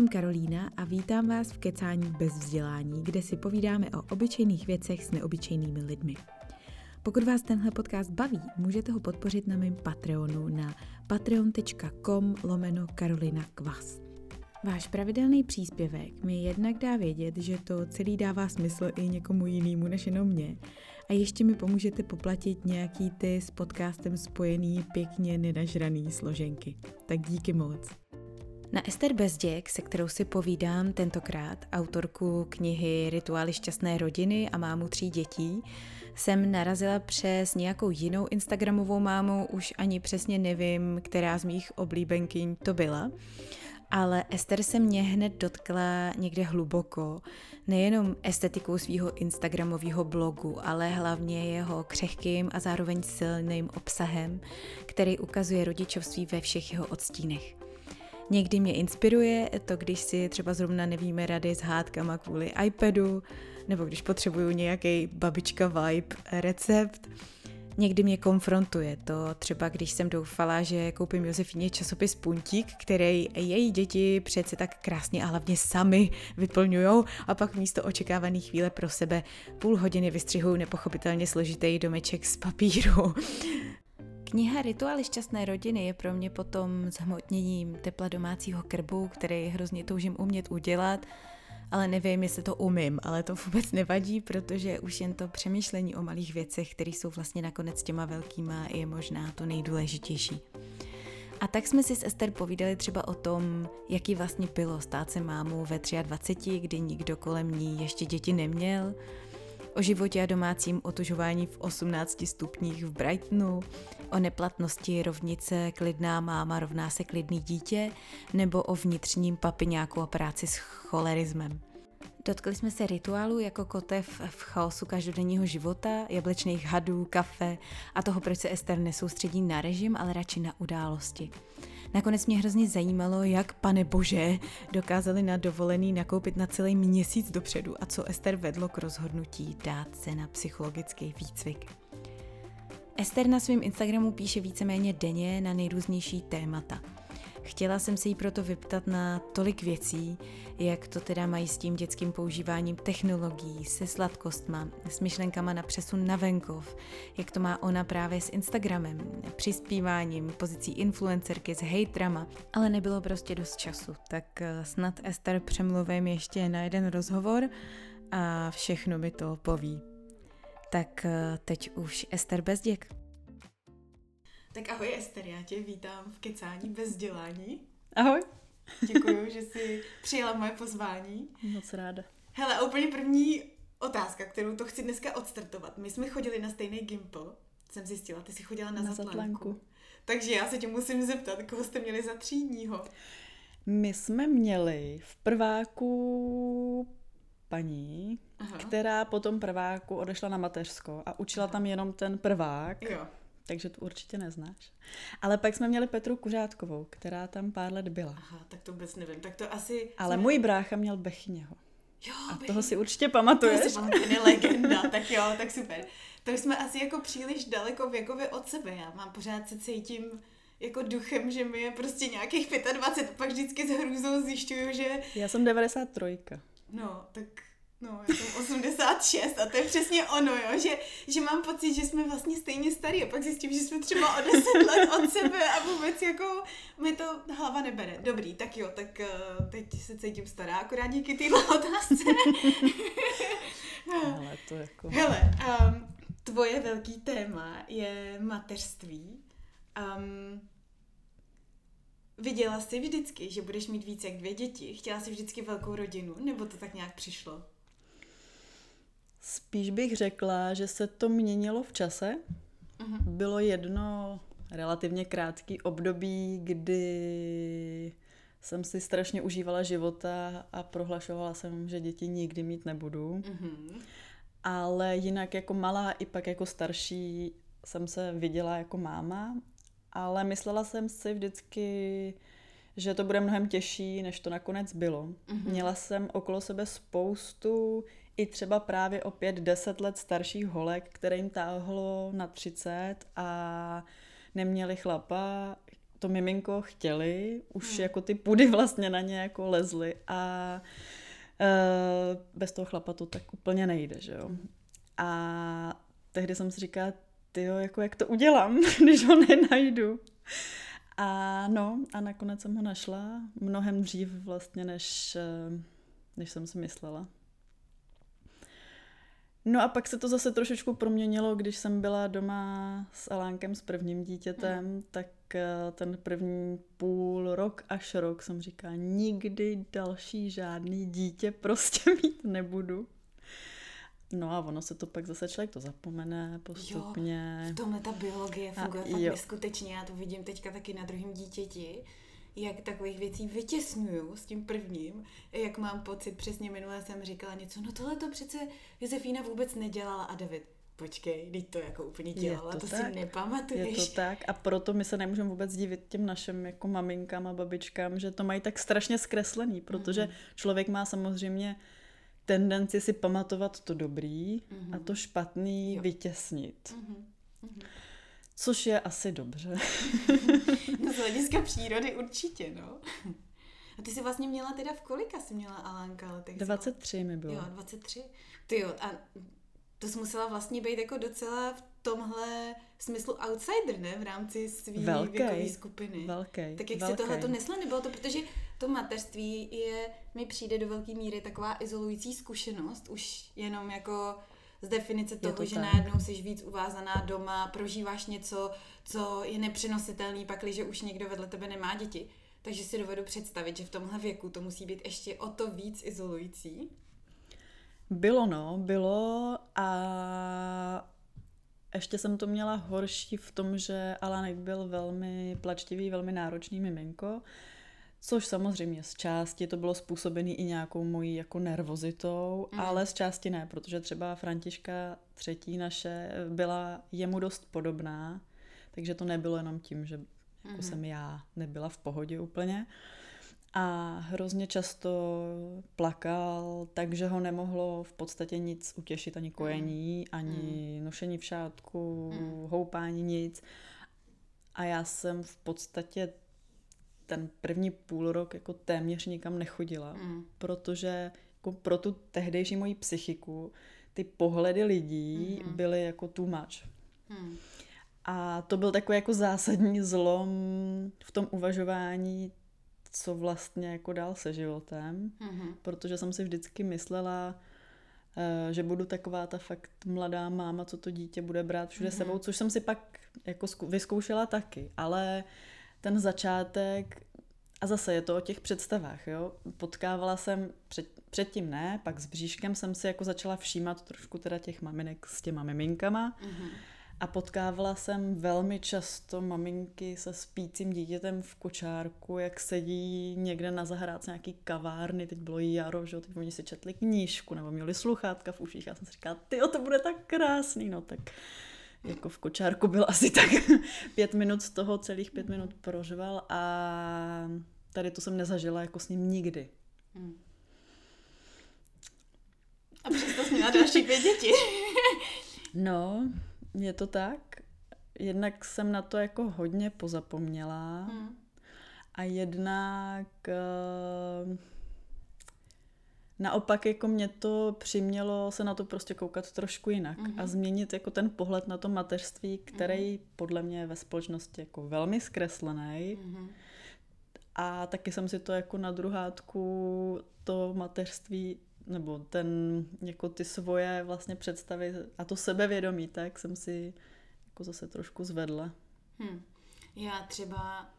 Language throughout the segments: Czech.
jsem Karolína a vítám vás v Kecání bez vzdělání, kde si povídáme o obyčejných věcech s neobyčejnými lidmi. Pokud vás tenhle podcast baví, můžete ho podpořit na mém Patreonu na patreon.com lomeno Karolina Kvas. Váš pravidelný příspěvek mi jednak dá vědět, že to celý dává smysl i někomu jinému než jenom mě. A ještě mi pomůžete poplatit nějaký ty s podcastem spojený pěkně nenažraný složenky. Tak díky moc. Na Ester Bezděk, se kterou si povídám tentokrát, autorku knihy Rituály šťastné rodiny a mámu tří dětí, jsem narazila přes nějakou jinou Instagramovou mámu, už ani přesně nevím, která z mých oblíbenkyň to byla. Ale Ester se mě hned dotkla někde hluboko, nejenom estetikou svého Instagramového blogu, ale hlavně jeho křehkým a zároveň silným obsahem, který ukazuje rodičovství ve všech jeho odstínech. Někdy mě inspiruje to, když si třeba zrovna nevíme rady s hádkama kvůli iPadu, nebo když potřebuju nějaký babička vibe recept. Někdy mě konfrontuje to, třeba když jsem doufala, že koupím Josefíně časopis Puntík, který její děti přece tak krásně a hlavně sami vyplňují a pak místo očekávaných chvíle pro sebe půl hodiny vystřihují nepochopitelně složitý domeček z papíru. Kniha Rituály šťastné rodiny je pro mě potom zhmotněním tepla domácího krbu, který hrozně toužím umět udělat, ale nevím, jestli to umím, ale to vůbec nevadí, protože už jen to přemýšlení o malých věcech, které jsou vlastně nakonec těma velkýma, je možná to nejdůležitější. A tak jsme si s Ester povídali třeba o tom, jaký vlastně bylo stát se mámou ve 23, kdy nikdo kolem ní ještě děti neměl, o životě a domácím otužování v 18 stupních v Brightonu, o neplatnosti rovnice klidná máma rovná se klidný dítě, nebo o vnitřním papiňáku a práci s cholerismem. Dotkli jsme se rituálu jako kotev v chaosu každodenního života, jablečných hadů, kafe a toho, proč se Ester nesoustředí na režim, ale radši na události. Nakonec mě hrozně zajímalo, jak, pane bože, dokázali na dovolený nakoupit na celý měsíc dopředu a co Ester vedlo k rozhodnutí dát se na psychologický výcvik. Ester na svém Instagramu píše víceméně denně na nejrůznější témata – Chtěla jsem se jí proto vyptat na tolik věcí, jak to teda mají s tím dětským používáním technologií, se sladkostma, s myšlenkama na přesun na venkov, jak to má ona právě s Instagramem, přispíváním, pozicí influencerky s hejtrama, ale nebylo prostě dost času, tak eh, snad Ester přemluvím ještě na jeden rozhovor a všechno mi to poví. Tak eh, teď už Ester Bezděk. Tak ahoj Ester, já tě vítám v Kecání bez vzdělání. Ahoj. Děkuji, že jsi přijela moje pozvání. Moc ráda. Hele, úplně první otázka, kterou to chci dneska odstartovat. My jsme chodili na stejný gimpl, jsem zjistila, ty jsi chodila na, na Zatlanku. Zatlanku. Takže já se tě musím zeptat, koho jste měli za třídního? My jsme měli v prváku paní, Aha. která po tom prváku odešla na mateřsko a učila Aha. tam jenom ten prvák. Jo takže to určitě neznáš. Ale pak jsme měli Petru Kuřátkovou, která tam pár let byla. Aha, tak to vůbec nevím. Tak to asi... Ale jsme... můj brácha měl Bechyněho. Jo, A Bechyně. toho si určitě pamatuješ. To si pamatuju, je legenda, tak jo, tak super. To jsme asi jako příliš daleko věkově od sebe. Já mám pořád se cítím jako duchem, že mi je prostě nějakých 25, pak vždycky s hrůzou zjišťuju, že... Já jsem 93. No, tak No, já jsem 86 a to je přesně ono, jo, že, že mám pocit, že jsme vlastně stejně starý a pak zjistím, že jsme třeba o 10 let od sebe a vůbec jako mi to hlava nebere. Dobrý, tak jo, tak uh, teď se cítím stará, akorát díky téhle otázce. Hele, to jako... Hele, um, tvoje velký téma je mateřství. Um, Viděla jsi vždycky, že budeš mít více jak dvě děti? Chtěla jsi vždycky velkou rodinu? Nebo to tak nějak přišlo? Spíš bych řekla, že se to měnilo v čase. Uh-huh. Bylo jedno relativně krátký období, kdy jsem si strašně užívala života a prohlašovala jsem, že děti nikdy mít nebudu. Uh-huh. Ale jinak jako malá i pak jako starší jsem se viděla jako máma, ale myslela jsem si vždycky, že to bude mnohem těžší, než to nakonec bylo. Uh-huh. Měla jsem okolo sebe spoustu i třeba právě o 5-10 let starších holek, které jim táhlo na 30 a neměli chlapa, to miminko chtěli, už hmm. jako ty pudy vlastně na ně jako lezly a uh, bez toho chlapa to tak úplně nejde, že jo. A tehdy jsem si říkala, ty jako jak to udělám, když ho nenajdu. A no, a nakonec jsem ho našla mnohem dřív vlastně, než, eh, než jsem si myslela. No a pak se to zase trošičku proměnilo, když jsem byla doma s Alánkem, s prvním dítětem, mm. tak eh, ten první půl rok až rok jsem říkala, nikdy další žádný dítě prostě mít nebudu. No a ono se to pak zase člověk to zapomene postupně. Jo, v tomhle ta biologie funguje a, fakt jo. neskutečně. Já to vidím teďka taky na druhém dítěti, jak takových věcí vytěsňuju s tím prvním, jak mám pocit, přesně minule jsem říkala něco, no tohle to přece Josefína vůbec nedělala a David, počkej, teď to jako úplně dělala, to, to si nepamatuješ. Je to tak a proto my se nemůžeme vůbec divit těm našim jako maminkám a babičkám, že to mají tak strašně zkreslený, protože mm-hmm. člověk má samozřejmě tendenci si pamatovat to dobrý mm-hmm. a to špatný jo. vytěsnit. Mm-hmm. Což je asi dobře. no z hlediska přírody určitě, no. A ty jsi vlastně měla teda v kolika jsi měla Alánka letech? 23 mi bylo. Jo, 23. Ty jo, a to jsi musela vlastně být jako docela v tomhle smyslu outsider, ne? V rámci své věkové skupiny. Velký. Tak jak velký. si tohle to nesla? Nebylo to, protože to mateřství je, mi přijde do velké míry taková izolující zkušenost, už jenom jako z definice toho, to že tak. najednou jsi víc uvázaná doma, prožíváš něco, co je nepřenositelný, pak, že už někdo vedle tebe nemá děti. Takže si dovedu představit, že v tomhle věku to musí být ještě o to víc izolující. Bylo no, bylo a ještě jsem to měla horší v tom, že Alanek byl velmi plačtivý, velmi náročný miminko, což samozřejmě z části to bylo způsobené i nějakou mojí jako nervozitou, mm. ale z části ne, protože třeba Františka třetí naše byla jemu dost podobná, takže to nebylo jenom tím, že jako mm. jsem já nebyla v pohodě úplně. A hrozně často plakal, takže ho nemohlo v podstatě nic utěšit, ani kojení, mm. ani mm. nošení v šátku, mm. houpání, nic. A já jsem v podstatě ten první půl rok jako téměř nikam nechodila, mm. protože jako pro tu tehdejší moji psychiku ty pohledy lidí mm. byly jako too much. Mm. A to byl takový jako zásadní zlom v tom uvažování, co vlastně jako dál se životem, mm-hmm. protože jsem si vždycky myslela, eh, že budu taková ta fakt mladá máma, co to dítě bude brát všude mm-hmm. sebou, což jsem si pak jako vyzkoušela taky, ale ten začátek, a zase je to o těch představách, jo, potkávala jsem před, předtím ne, pak s bříškem jsem si jako začala všímat trošku teda těch maminek s těma miminkama, mm-hmm a potkávala jsem velmi často maminky se spícím dítětem v kočárku, jak sedí někde na zahrádce nějaký kavárny, teď bylo jaro, že teď oni si četli knížku nebo měli sluchátka v uších. Já jsem si říkala, ty to bude tak krásný, no tak jako v kočárku byl asi tak pět minut z toho, celých pět minut prožval a tady to jsem nezažila jako s ním nikdy. Hmm. A přesto jsi měla další dvě děti. no, je to tak. Jednak jsem na to jako hodně pozapomněla. Hmm. A jednak uh, naopak jako mě to přimělo se na to prostě koukat trošku jinak hmm. a změnit jako ten pohled na to mateřství, který hmm. podle mě je ve společnosti jako velmi zkreslený. Hmm. A taky jsem si to jako na druhátku to mateřství nebo ten, jako ty svoje vlastně představy a to sebevědomí, tak jsem si jako zase trošku zvedla. Hmm. Já třeba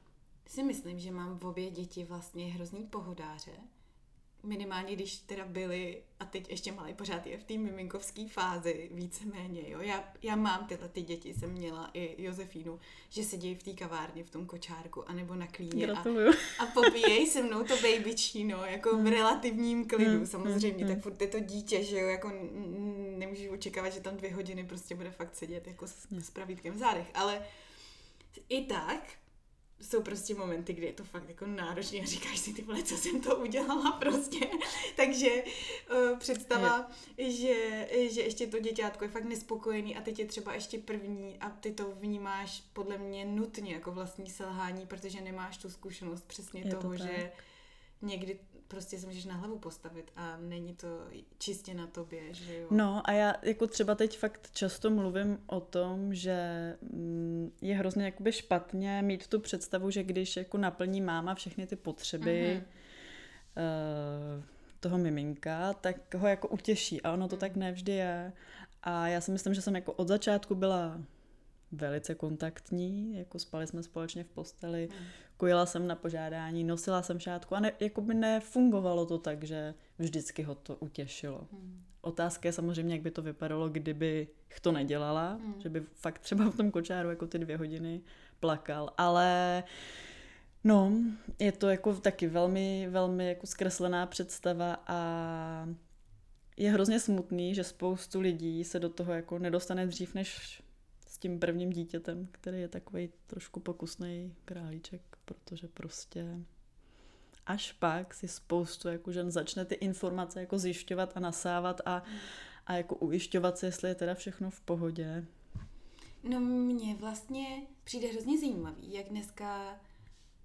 si myslím, že mám v obě děti vlastně hrozný pohodáře, minimálně když teda byli, a teď ještě malý pořád je v té miminkovské fázi, víceméně, jo. Já, já mám tyhle ty děti, jsem měla i Josefínu, že sedí v té kavárně v tom kočárku, anebo na klíně Gratuluju. a, a pobíjejí se mnou to babyčíno, jako v relativním klidu, hmm. samozřejmě, tak hmm. furt je to dítě, že jo, jako nemůžeš očekávat, že tam dvě hodiny prostě bude fakt sedět jako s, s pravítkem v zádech, ale i tak jsou prostě momenty, kdy je to fakt jako náročné a říkáš si, ty vole, co jsem to udělala prostě. Takže uh, představa, je. že, že ještě to děťátko je fakt nespokojený a teď je třeba ještě první a ty to vnímáš podle mě nutně jako vlastní selhání, protože nemáš tu zkušenost přesně je toho, to že někdy prostě se můžeš na hlavu postavit a není to čistě na tobě, že jo? No a já jako třeba teď fakt často mluvím o tom, že mm, je hrozně jakoby špatně mít tu představu, že když jako naplní máma všechny ty potřeby mm-hmm. toho miminka, tak ho jako utěší a ono to mm. tak nevždy je. A já si myslím, že jsem jako od začátku byla velice kontaktní, jako spali jsme společně v posteli, mm kojila jsem na požádání, nosila jsem šátku a ne, jako by nefungovalo to tak, že vždycky ho to utěšilo. Hmm. Otázka je samozřejmě, jak by to vypadalo, kdyby to nedělala, hmm. že by fakt třeba v tom kočáru jako ty dvě hodiny plakal, ale no, je to jako taky velmi, velmi jako zkreslená představa a je hrozně smutný, že spoustu lidí se do toho jako nedostane dřív než tím prvním dítětem, který je takový trošku pokusný králíček, protože prostě až pak si spoustu jako žen začne ty informace jako zjišťovat a nasávat a, a jako ujišťovat se, jestli je teda všechno v pohodě. No mně vlastně přijde hrozně zajímavý, jak dneska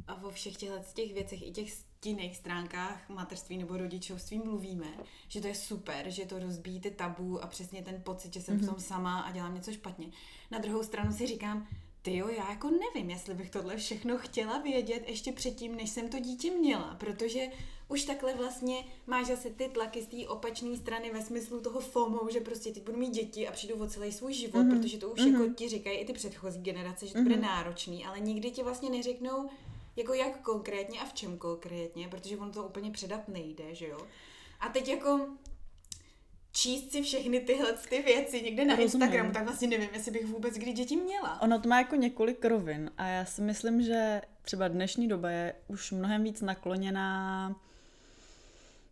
a o všech těchto těch věcech, i těch stinných stránkách mateřství nebo rodičovství mluvíme, že to je super, že to rozbíjí ty tabu a přesně ten pocit, že jsem mm-hmm. v tom mhm. sama a dělám něco špatně. Na druhou stranu si říkám, ty jo, já jako nevím, jestli bych tohle všechno chtěla vědět ještě předtím, než jsem to dítě měla, protože už takhle vlastně máš zase ty tlaky z té opačné strany ve smyslu toho FOMO, že prostě teď budu mít děti a přijdu o celý svůj život, mm-hmm. protože to už mm-hmm. jako ti říkají i ty předchozí generace, že to mm-hmm. bude náročný, ale nikdy ti vlastně neřeknou, jako jak konkrétně a v čem konkrétně, protože on to úplně předat nejde, že jo. A teď jako číst si všechny tyhle ty věci někde na Rozumím. Instagramu, tak vlastně nevím, jestli bych vůbec kdy děti měla. Ono to má jako několik rovin a já si myslím, že třeba dnešní doba je už mnohem víc nakloněná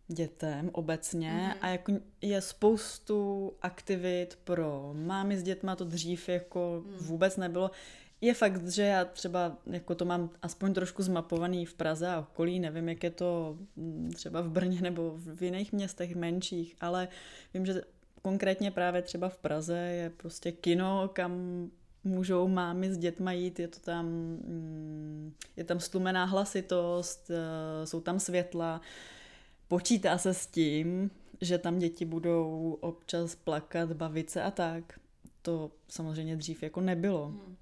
dětem obecně mm-hmm. a jako je spoustu aktivit pro mámy s dětma, to dřív jako mm. vůbec nebylo. Je fakt, že já třeba jako to mám aspoň trošku zmapovaný v Praze a okolí, nevím, jak je to mm, třeba v Brně nebo v jiných městech menších, ale vím, že konkrétně právě třeba v Praze je prostě kino, kam můžou mámy s dětma jít, je to tam, mm, je tam stlumená hlasitost, eh, jsou tam světla, počítá se s tím, že tam děti budou občas plakat, bavit se a tak. To samozřejmě dřív jako nebylo. Hmm.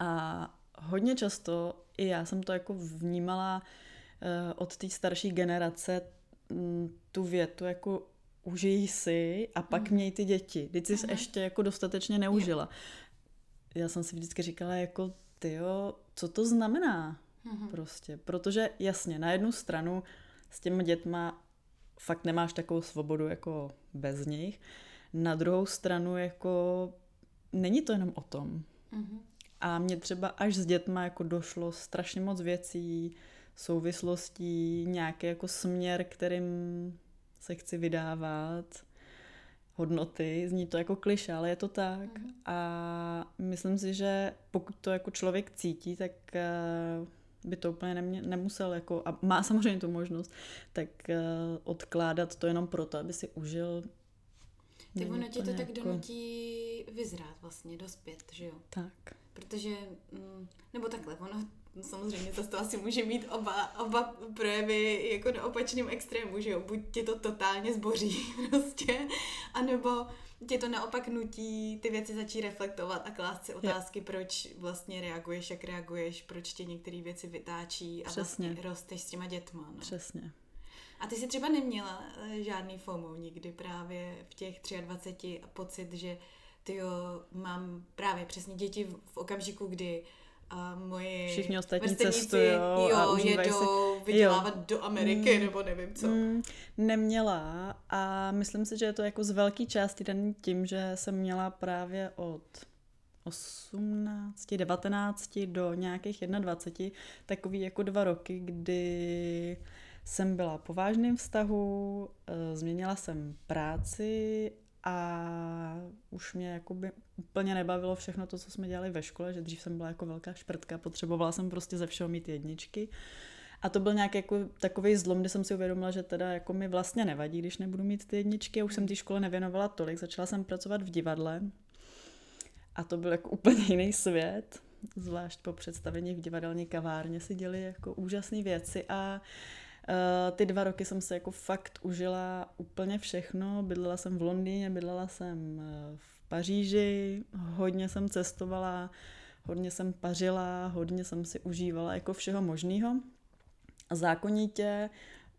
A hodně často i já jsem to jako vnímala uh, od té starší generace m, tu větu jako užij si a pak mm. měj ty děti. Teď jsi mm. ještě jako dostatečně neužila. Já jsem si vždycky říkala jako tyjo, co to znamená mm. prostě. Protože jasně, na jednu stranu s těmi dětma fakt nemáš takovou svobodu jako bez nich. Na druhou stranu jako není to jenom o tom. Mm-hmm. A mě třeba až s dětma jako došlo strašně moc věcí, souvislostí, nějaký jako směr, kterým se chci vydávat, hodnoty, zní to jako kliše, ale je to tak. Mm. A myslím si, že pokud to jako člověk cítí, tak eh, by to úplně nemě, nemusel, jako, a má samozřejmě tu možnost, tak uh, odkládat to jenom proto, aby si užil. Tak ono tě to tak jako... donutí vyzrát vlastně, dospět, že jo? Tak protože, mm, nebo takhle, ono samozřejmě zase to asi může mít oba, oba projevy jako na opačném extrému, že jo, buď tě to totálně zboří prostě, anebo tě to naopak nutí ty věci začít reflektovat a klást si otázky, je. proč vlastně reaguješ, jak reaguješ, proč tě některé věci vytáčí a Přesně. vlastně rosteš s těma dětma. No. Přesně. A ty jsi třeba neměla eh, žádný FOMO nikdy právě v těch 23 a pocit, že tyjo, mám právě přesně děti v, v okamžiku, kdy a moje Všichni ostatní cestují a jedou si. vydělávat jo. do Ameriky mm, nebo nevím co. Mm, neměla a myslím si, že je to jako z velké části ten tím, že jsem měla právě od 18, 19 do nějakých 21 takový jako dva roky, kdy jsem byla po vážném vztahu, eh, změnila jsem práci a už mě jakoby úplně nebavilo všechno to, co jsme dělali ve škole, že dřív jsem byla jako velká šprtka, potřebovala jsem prostě ze všeho mít jedničky. A to byl nějaký jako takový zlom, kdy jsem si uvědomila, že teda jako mi vlastně nevadí, když nebudu mít ty jedničky. A už jsem té škole nevěnovala tolik. Začala jsem pracovat v divadle. A to byl jako úplně jiný svět. Zvlášť po představení v divadelní kavárně si děli jako úžasné věci a ty dva roky jsem se jako fakt užila úplně všechno. Bydlela jsem v Londýně, bydlela jsem v Paříži, hodně jsem cestovala, hodně jsem pařila, hodně jsem si užívala jako všeho možného. A zákonitě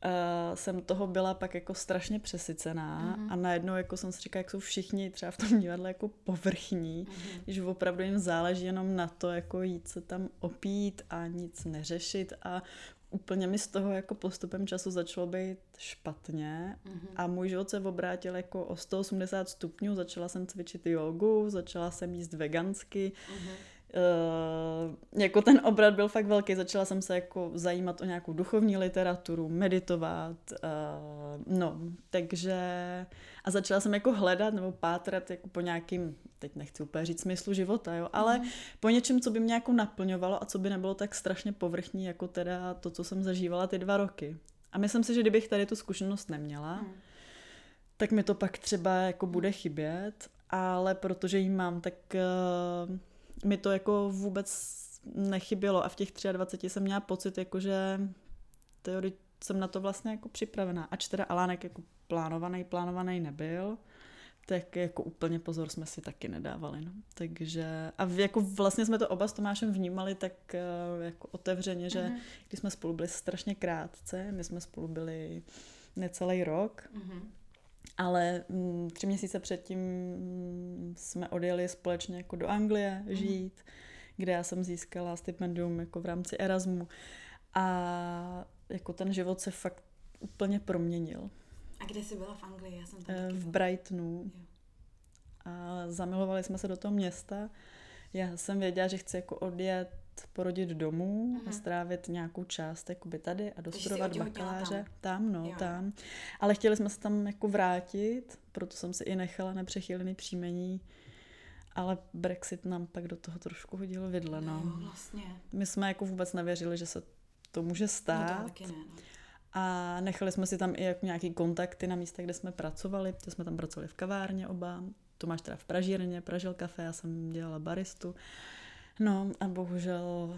uh, jsem toho byla pak jako strašně přesycená mm-hmm. a najednou jako jsem si říkala, jak jsou všichni třeba v tom divadle jako povrchní, mm-hmm. když opravdu jim záleží jenom na to, jako jít se tam opít a nic neřešit a úplně mi z toho jako postupem času začalo být špatně mm-hmm. a můj život se obrátil jako o 180 stupňů, začala jsem cvičit jogu, začala jsem jíst vegansky, mm-hmm Uh, jako ten obrat byl fakt velký, začala jsem se jako zajímat o nějakou duchovní literaturu, meditovat, uh, no, takže a začala jsem jako hledat nebo pátrat jako po nějakým, teď nechci úplně říct smyslu života, jo, ale mm. po něčem, co by mě jako naplňovalo a co by nebylo tak strašně povrchní, jako teda to, co jsem zažívala ty dva roky. A myslím si, že kdybych tady tu zkušenost neměla, mm. tak mi to pak třeba jako bude chybět, ale protože ji mám, tak uh, mi to jako vůbec nechybělo a v těch 23 jsem měla pocit, jako že teorii jsem na to vlastně jako připravená. Ač teda Alánek jako plánovaný, plánovaný nebyl, tak jako úplně pozor jsme si taky nedávali. No. Takže, a jako vlastně jsme to oba s Tomášem vnímali tak eh, jako otevřeně, že mm-hmm. když jsme spolu byli strašně krátce, my jsme spolu byli necelý rok, mm-hmm. Ale mm, tři měsíce předtím mm, jsme odjeli společně jako do Anglie mhm. žít, mm. kde já jsem získala stipendium jako v rámci Erasmu. A jako ten život se fakt úplně proměnil. A kde jsi byla v Anglii? Já jsem tam eh, v Brightonu. Jo. A zamilovali jsme se do toho města. Já jsem věděla, že chci jako odjet porodit domů mm-hmm. a strávit nějakou část jakoby tady a dostudovat bakaláře. Tam. tam, no, jo. tam. Ale chtěli jsme se tam jako vrátit, proto jsem si i nechala nepřechýlený příjmení, ale Brexit nám pak do toho trošku hodil vidle, no. no vlastně. My jsme jako vůbec nevěřili, že se to může stát. No to taky ne, no. A nechali jsme si tam i jako nějaký kontakty na místech, kde jsme pracovali, protože jsme tam pracovali v kavárně oba. Tomáš teda v pražírně, pražil kafe, já jsem dělala baristu. No a bohužel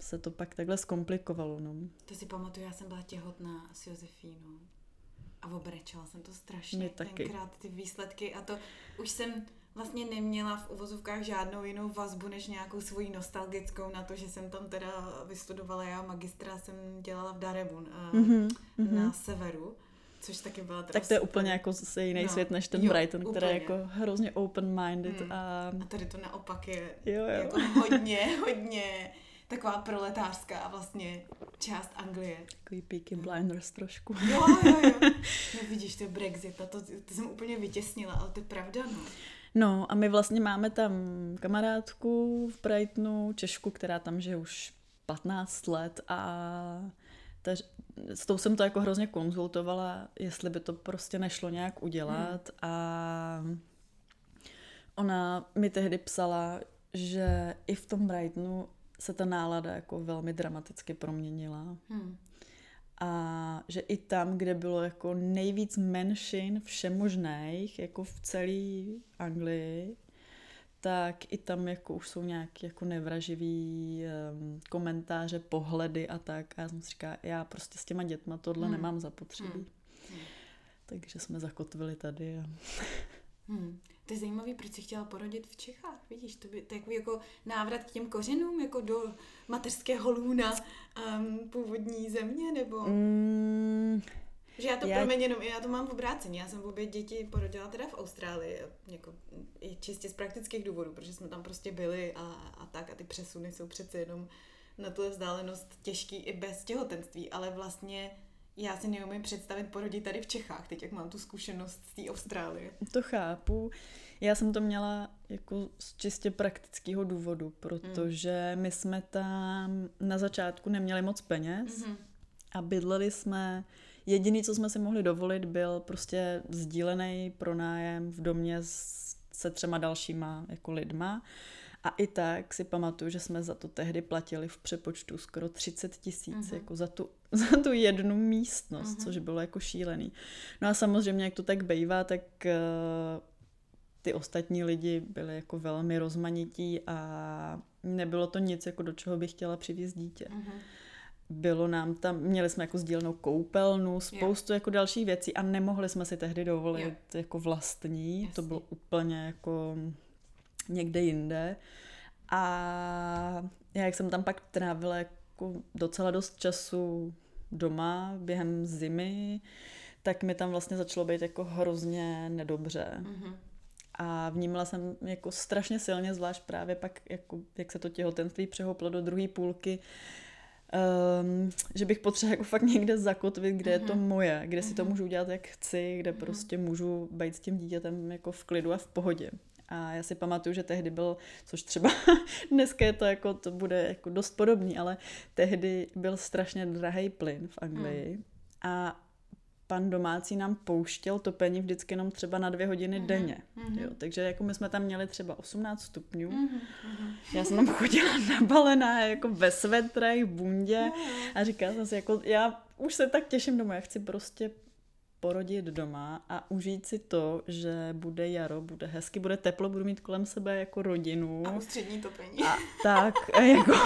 se to pak takhle zkomplikovalo. No. To si pamatuju, já jsem byla těhotná s Josefínou a obrečela jsem to strašně Mě taky. tenkrát ty výsledky a to už jsem vlastně neměla v uvozovkách žádnou jinou vazbu, než nějakou svoji nostalgickou na to, že jsem tam teda vystudovala já magistra, jsem dělala v Darebun mm-hmm, na severu což taky byla teda Tak to je úplně jako zase jiný no, svět než ten jo, Brighton, který je jako hrozně open-minded. Hmm. A... a tady to naopak je jo, jo. jako hodně, hodně taková proletářská vlastně část Anglie. Takový Peaky Blinders trošku. Jo, jo, jo. No vidíš, to je Brexit a to, to jsem úplně vytěsnila, ale to je pravda, no. No a my vlastně máme tam kamarádku v Brightonu, Češku, která tam žije už 15 let a ta, s tou jsem to jako hrozně konzultovala, jestli by to prostě nešlo nějak udělat hmm. a ona mi tehdy psala, že i v tom Brightonu se ta nálada jako velmi dramaticky proměnila. Hmm. A že i tam, kde bylo jako nejvíc menšin všemožných, jako v celé Anglii, tak i tam jako už jsou nějaké jako nevraživý um, komentáře, pohledy a tak. A já jsem si říkala, já prostě s těma dětma tohle hmm. nemám zapotřebí. Hmm. hmm. Takže jsme zakotvili tady. A... Hmm. To je zajímavé, proč jsi chtěla porodit v Čechách, vidíš, to by takový jako návrat k těm kořenům, jako do mateřského lůna um, původní země, nebo... Mm, že já to já... proměň jenom, já to mám v obrácení. Já jsem v obě děti porodila teda v Austrálii, jako i čistě z praktických důvodů, protože jsme tam prostě byli a, a tak a ty přesuny jsou přece jenom na tu vzdálenost těžký i bez těhotenství, ale vlastně já si neumím představit porodit tady v Čechách, teď jak mám tu zkušenost z té Austrálie. To chápu. Já jsem to měla jako z čistě praktického důvodu, protože hmm. my jsme tam na začátku neměli moc peněz hmm. a bydleli jsme jediný, co jsme si mohli dovolit, byl prostě sdílený pronájem v domě se třema dalšíma jako lidma. A i tak si pamatuju, že jsme za to tehdy platili v přepočtu skoro 30 tisíc uh-huh. jako za tu, za tu jednu místnost, uh-huh. což bylo jako šílený. No a samozřejmě, jak to tak bývá, tak uh, ty ostatní lidi byli jako velmi rozmanití a nebylo to nic, jako do čeho bych chtěla přivést dítě. Uh-huh. Bylo nám tam, měli jsme jako sdílenou koupelnu, spoustu yeah. jako dalších věcí a nemohli jsme si tehdy dovolit yeah. jako vlastní. Jasně. To bylo úplně jako někde jinde. A já, jak jsem tam pak trávila jako docela dost času doma během zimy, tak mi tam vlastně začalo být jako hrozně nedobře. Mm-hmm. A vnímala jsem jako strašně silně, zvlášť právě pak, jako, jak se to těhotenství přehoplo do druhé půlky, um, že bych potřebovala jako fakt někde zakotvit, kde mm-hmm. je to mhm. moje, kde mm-hmm. si to mhm. můžu udělat, jak chci, kde mm-hmm. prostě můžu být s tím dítětem jako v klidu a v pohodě. A já si pamatuju, že tehdy byl, což třeba dneska je to jako, to bude jako dost podobný, ale tehdy byl strašně drahý plyn v Anglii. Mm. A pan domácí nám pouštěl topení vždycky jenom třeba na dvě hodiny mm-hmm. denně. Mm-hmm. Jo, takže jako my jsme tam měli třeba 18 stupňů. Mm-hmm. Já jsem tam chodila nabalená jako ve svetrech, bundě a říkala jsem si jako, já už se tak těším domů, já chci prostě porodit doma a užít si to, že bude jaro, bude hezky, bude teplo, budu mít kolem sebe jako rodinu. A ústřední topení. A tak, jako...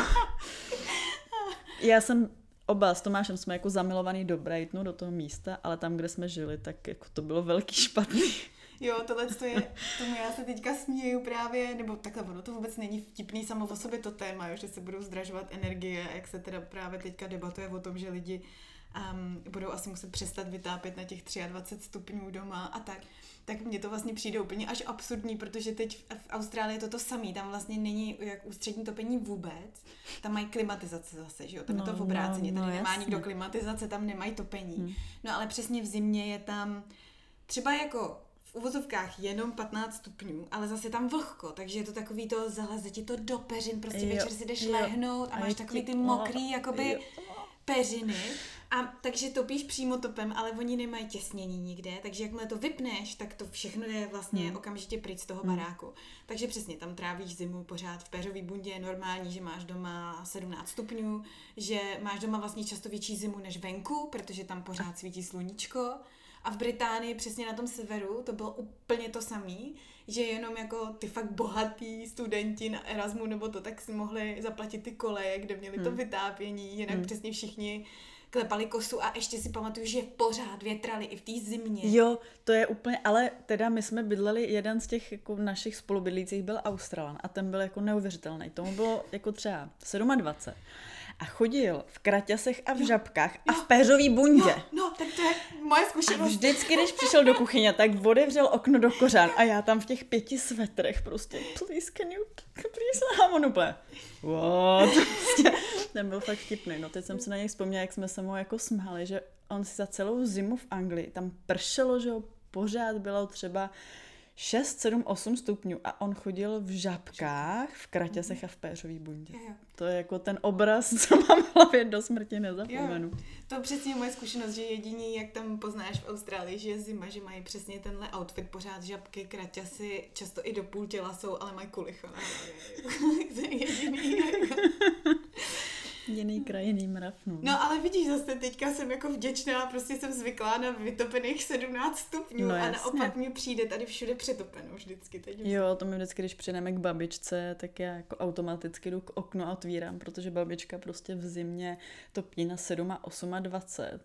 Já jsem oba s Tomášem jsme jako zamilovaný do Brightonu, do toho místa, ale tam, kde jsme žili, tak jako to bylo velký špatný. Jo, tohle to je, tomu já se teďka směju právě, nebo takhle ono to vůbec není vtipný samo o sobě to téma, jo, že se budou zdražovat energie, jak se teda právě teďka debatuje o tom, že lidi um, budou asi muset přestat vytápět na těch 23 stupňů doma a tak, tak mně to vlastně přijde úplně až absurdní, protože teď v Austrálii je to to samé, tam vlastně není jak ústřední topení vůbec, tam mají klimatizace zase, že jo, tam no, je to v obráceně, no, tady no, nemá jasný. nikdo klimatizace, tam nemají topení. Hmm. No ale přesně v zimě je tam třeba jako v uvozovkách jenom 15 stupňů, ale zase tam vlhko, takže je to takový to, zaleze ti to do peřin, prostě jo, večer si jdeš jo. lehnout a, a máš takový ty mokrý, jakoby jo. Peřiny a takže topíš přímo topem, ale oni nemají těsnění nikde, takže jakmile to vypneš, tak to všechno je vlastně hmm. okamžitě pryč z toho hmm. baráku. Takže přesně tam trávíš zimu pořád v péřový bundě, je normální, že máš doma 17 stupňů, že máš doma vlastně často větší zimu než venku, protože tam pořád svítí sluníčko. A v Británii, přesně na tom severu, to bylo úplně to samé, že jenom jako ty fakt bohatý studenti na Erasmu nebo to, tak si mohli zaplatit ty koleje, kde měli hmm. to vytápění, jinak hmm. přesně všichni klepali kosu a ještě si pamatuju, že pořád větrali i v té zimě. Jo, to je úplně, ale teda my jsme bydleli, jeden z těch jako našich spolubydlících byl Australan a ten byl jako neuvěřitelný. Tomu bylo jako třeba 27 a chodil v kraťasech a v žabkách jo. a v péřový bundě. No, no, tak to je moje zkušenost. A vždycky, když přišel do kuchyně, tak otevřel okno do kořán a já tam v těch pěti svetrech prostě, please, can you, please, a on úplně, what? Prostě, ten byl fakt vtipný. No teď jsem se na něj vzpomněla, jak jsme se mu jako smáli, že on si za celou zimu v Anglii, tam pršelo, že jo, pořád bylo třeba 6, 7, 8 stupňů a on chodil v žabkách, v kraťasech a v péřový bundě. Jo. To je jako ten obraz, co mám v hlavě do smrti nezapomenu. Jo. To přesně moje zkušenost, že jediní, jak tam poznáš v Austrálii, že je zima, že mají přesně tenhle outfit, pořád žabky, kraťasy, často i do půl těla jsou, ale mají kulicho na hlavě. jediný. Jako. Jiný kraj, jiný mrav. No. no ale vidíš, zase teďka jsem jako vděčná, prostě jsem zvyklá na vytopených 17 stupňů no, a naopak mi přijde tady všude přetopeno vždycky. Teď jo, to mi vždycky, když přijdeme k babičce, tak já jako automaticky jdu k oknu a otvírám, protože babička prostě v zimě topí na 7 a 8 a 20.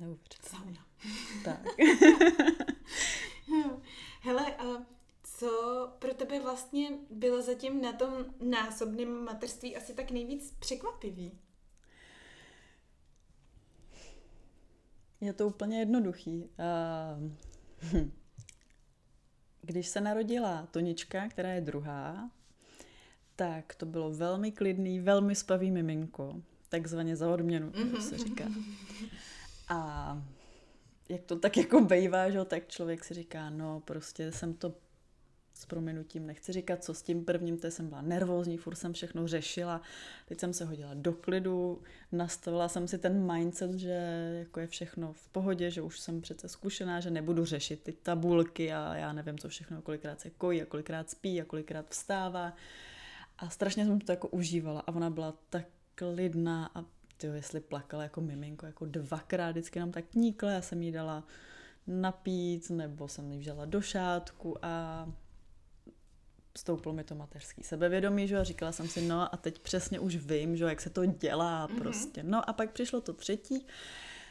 Neuvěřitelně. Tak. Hele, a co pro tebe vlastně bylo zatím na tom násobném materství asi tak nejvíc překvapivý? Je to úplně jednoduchý. Uh, když se narodila Tonička, která je druhá, tak to bylo velmi klidný, velmi spavý miminko, takzvaně za odměnu, mm-hmm. se říká. A jak to tak jako bejvá, že, tak člověk si říká, no prostě jsem to s prominutím nechci říkat, co s tím prvním, to jsem byla nervózní, furt jsem všechno řešila, teď jsem se hodila do klidu, nastavila jsem si ten mindset, že jako je všechno v pohodě, že už jsem přece zkušená, že nebudu řešit ty tabulky a já nevím, co všechno, kolikrát se kojí a kolikrát spí a kolikrát vstává. A strašně jsem to jako užívala a ona byla tak klidná a tyjo, jestli plakala jako miminko, jako dvakrát vždycky nám tak kníkla, já jsem jí dala napít, nebo jsem ji vzala do šátku a stouplo mi to mateřský sebevědomí, že a říkala jsem si, no a teď přesně už vím, že jak se to dělá mm-hmm. prostě. No a pak přišlo to třetí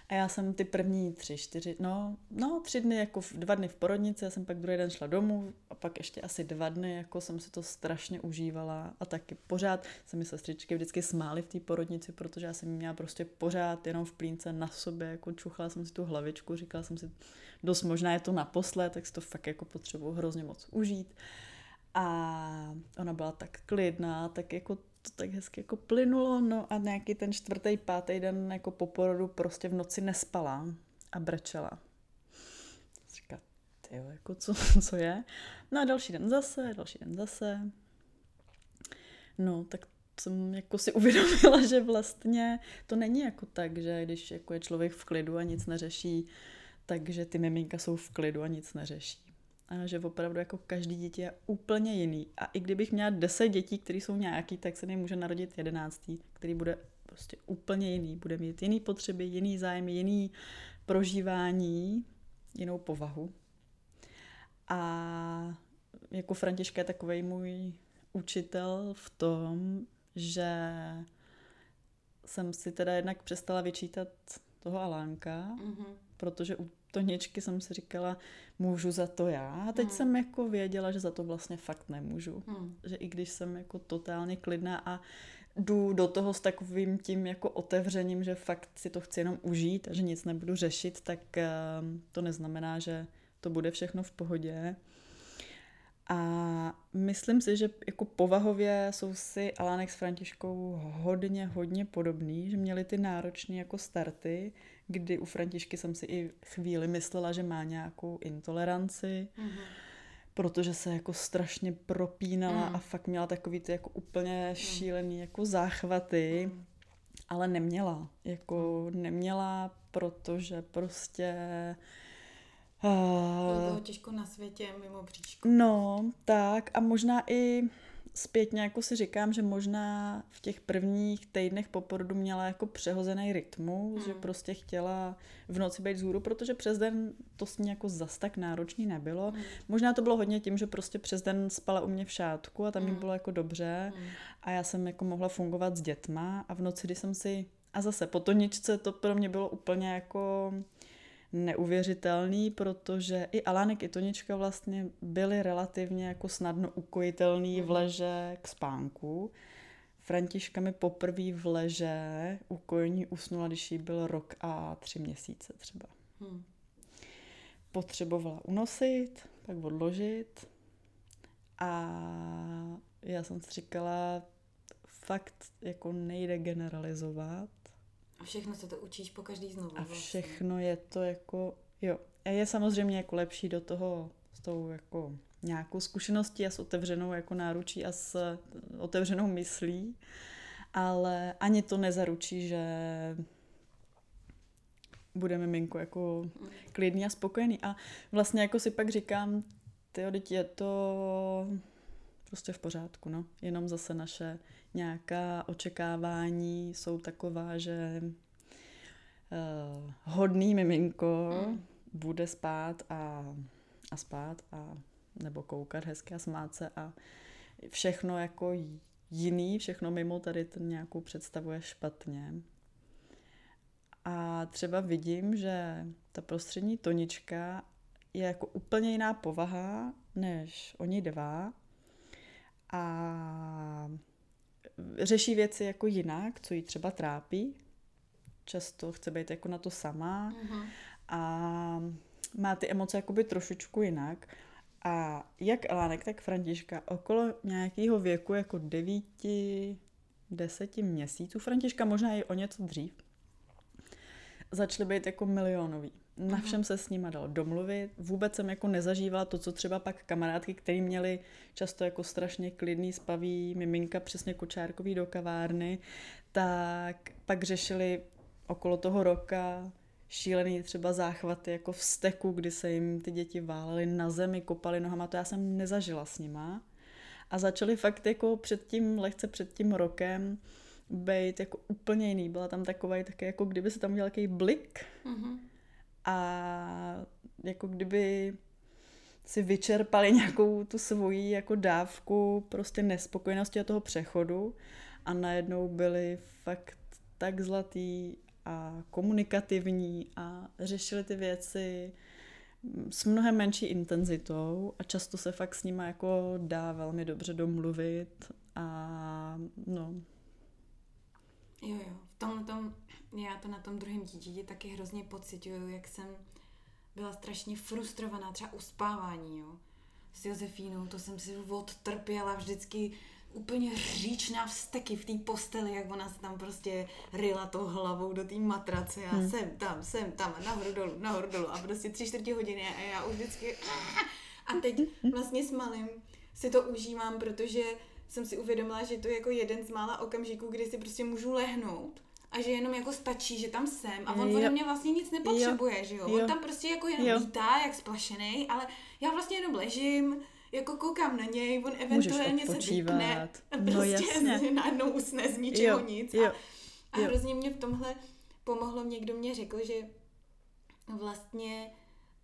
a já jsem ty první tři, čtyři, no, no tři dny, jako v, dva dny v porodnici, já jsem pak druhý den šla domů a pak ještě asi dva dny, jako jsem si to strašně užívala a taky pořád se mi sestřičky vždycky smály v té porodnici, protože já jsem měla prostě pořád jenom v plínce na sobě, jako čuchla jsem si tu hlavičku, říkala jsem si, dost možná je to naposled, tak si to fakt jako potřebuji hrozně moc užít. A ona byla tak klidná, tak jako to tak hezky jako plynulo, no a nějaký ten čtvrtý, pátý den jako po porodu prostě v noci nespala a brečela. Říká, ty jako co, co je? No a další den zase, další den zase. No, tak jsem jako si uvědomila, že vlastně to není jako tak, že když jako je člověk v klidu a nic neřeší, takže ty miminka jsou v klidu a nic neřeší a že opravdu jako každý dítě je úplně jiný. A i kdybych měla deset dětí, které jsou nějaký, tak se může narodit jedenáctý, který bude prostě úplně jiný. Bude mít jiný potřeby, jiný zájmy, jiný prožívání, jinou povahu. A jako Františka je takový můj učitel v tom, že jsem si teda jednak přestala vyčítat toho Alánka, mm-hmm. protože Toničky jsem si říkala, můžu za to já. A teď hmm. jsem jako věděla, že za to vlastně fakt nemůžu. Hmm. Že i když jsem jako totálně klidná a jdu do toho s takovým tím jako otevřením, že fakt si to chci jenom užít a že nic nebudu řešit, tak uh, to neznamená, že to bude všechno v pohodě. A myslím si, že jako povahově jsou si Alánek s Františkou hodně, hodně podobný, že měli ty náročné jako starty, kdy u Františky jsem si i chvíli myslela, že má nějakou intoleranci, mm-hmm. protože se jako strašně propínala mm. a fakt měla takový ty jako úplně mm. šílený jako záchvaty, mm. ale neměla, jako mm. neměla, protože prostě Uh, bylo těžko na světě mimo příčku. No, tak a možná i zpětně jako si říkám, že možná v těch prvních týdnech po porodu měla jako přehozený rytmus, mm. že prostě chtěla v noci být zhůru, protože přes den to s ní jako zas tak náročný nebylo. Mm. Možná to bylo hodně tím, že prostě přes den spala u mě v šátku a tam mm. mi bylo jako dobře mm. a já jsem jako mohla fungovat s dětma a v noci, kdy jsem si a zase po toničce to pro mě bylo úplně jako neuvěřitelný, protože i Alánek, i Tonička vlastně byly relativně jako snadno ukojitelný v mhm. leže k spánku. Františka mi poprvé v leže ukojení usnula, když jí byl rok a tři měsíce třeba. Hmm. Potřebovala unosit, pak odložit a já jsem si říkala, fakt jako nejde generalizovat, a všechno se to učíš po každý znovu. A vlastně. všechno je to jako, jo. A je samozřejmě jako lepší do toho s tou jako nějakou zkušeností a s otevřenou jako náručí a s otevřenou myslí, ale ani to nezaručí, že bude miminko jako klidný a spokojený. A vlastně jako si pak říkám, ty je to prostě v pořádku, no. Jenom zase naše nějaká očekávání jsou taková, že uh, hodný miminko mm. bude spát a, a spát a nebo koukat hezky a smát se a všechno jako jiný, všechno mimo tady ten nějakou představu je špatně. A třeba vidím, že ta prostřední tonička je jako úplně jiná povaha než oni dva. A řeší věci jako jinak, co jí třeba trápí. Často chce být jako na to sama uh-huh. a má ty emoce jakoby trošičku jinak. A jak Elánek, tak Františka okolo nějakého věku jako devíti, deseti měsíců, Františka možná i o něco dřív, začaly být jako milionový. Na všem se s nima dalo domluvit. Vůbec jsem jako nezažívala to, co třeba pak kamarádky, které měly často jako strašně klidný, spavý miminka, přesně kočárkový do kavárny, tak pak řešili okolo toho roka šílený třeba záchvaty jako v steku, kdy se jim ty děti válely na zemi, kopali nohama, to já jsem nezažila s nima. A začali fakt jako před tím, lehce před tím rokem být jako úplně jiný. Byla tam takový také, jako kdyby se tam udělal takový blik mm-hmm. A jako kdyby si vyčerpali nějakou tu svoji jako dávku prostě nespokojenosti a toho přechodu a najednou byli fakt tak zlatý a komunikativní a řešili ty věci s mnohem menší intenzitou a často se fakt s nima jako dá velmi dobře domluvit a no. Jo, jo. V tom, já to na tom druhém dítěti taky hrozně pocituju, jak jsem byla strašně frustrovaná, třeba uspávání, jo. S Josefínou, to jsem si odtrpěla vždycky úplně říčná vsteky v té posteli, jak ona se tam prostě ryla tou hlavou do té matrace a hmm. sem tam, sem tam, nahoru dolů, nahoru dolů a prostě tři čtvrtě hodiny a já už vždycky a teď vlastně s malým si to užívám, protože jsem si uvědomila, že to je jako jeden z mála okamžiků, kdy si prostě můžu lehnout a že jenom jako stačí, že tam jsem a on ode mě vlastně nic nepotřebuje, jo. že jo? jo. On tam prostě jako jenom jo. vítá, jak splašený, ale já vlastně jenom ležím, jako koukám na něj, on eventuálně se vypne a no, prostě no, najednou usne z ničeho jo, nic. Jo, a, a jo. hrozně mě v tomhle pomohlo, někdo mě řekl, že vlastně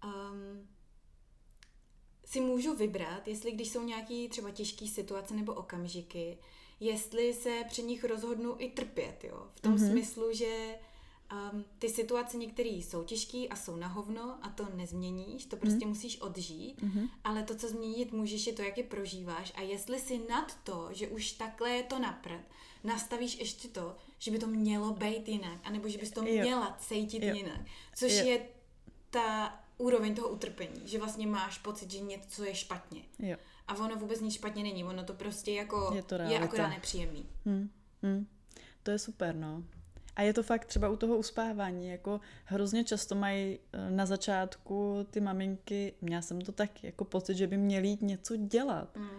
um, si můžu vybrat, jestli když jsou nějaký třeba těžké situace nebo okamžiky, jestli se při nich rozhodnu i trpět, jo. V tom mm-hmm. smyslu, že um, ty situace některé jsou těžké a jsou na hovno a to nezměníš, to prostě mm. musíš odžít, mm-hmm. ale to, co změnit můžeš, je to, jak je prožíváš a jestli si nad to, že už takhle je to napřed, nastavíš ještě to, že by to mělo být jinak, anebo že bys to měla cítit jo. jinak, což jo. je ta úroveň toho utrpení, že vlastně máš pocit, že něco je špatně. Jo. A ono vůbec nic špatně není, ono to prostě jako je, to je akorát nepříjemný. Hmm. Hmm. To je super, no. A je to fakt třeba u toho uspávání, jako hrozně často mají eh, na začátku ty maminky, měla jsem to tak jako pocit, že by měli jít něco dělat. Mm.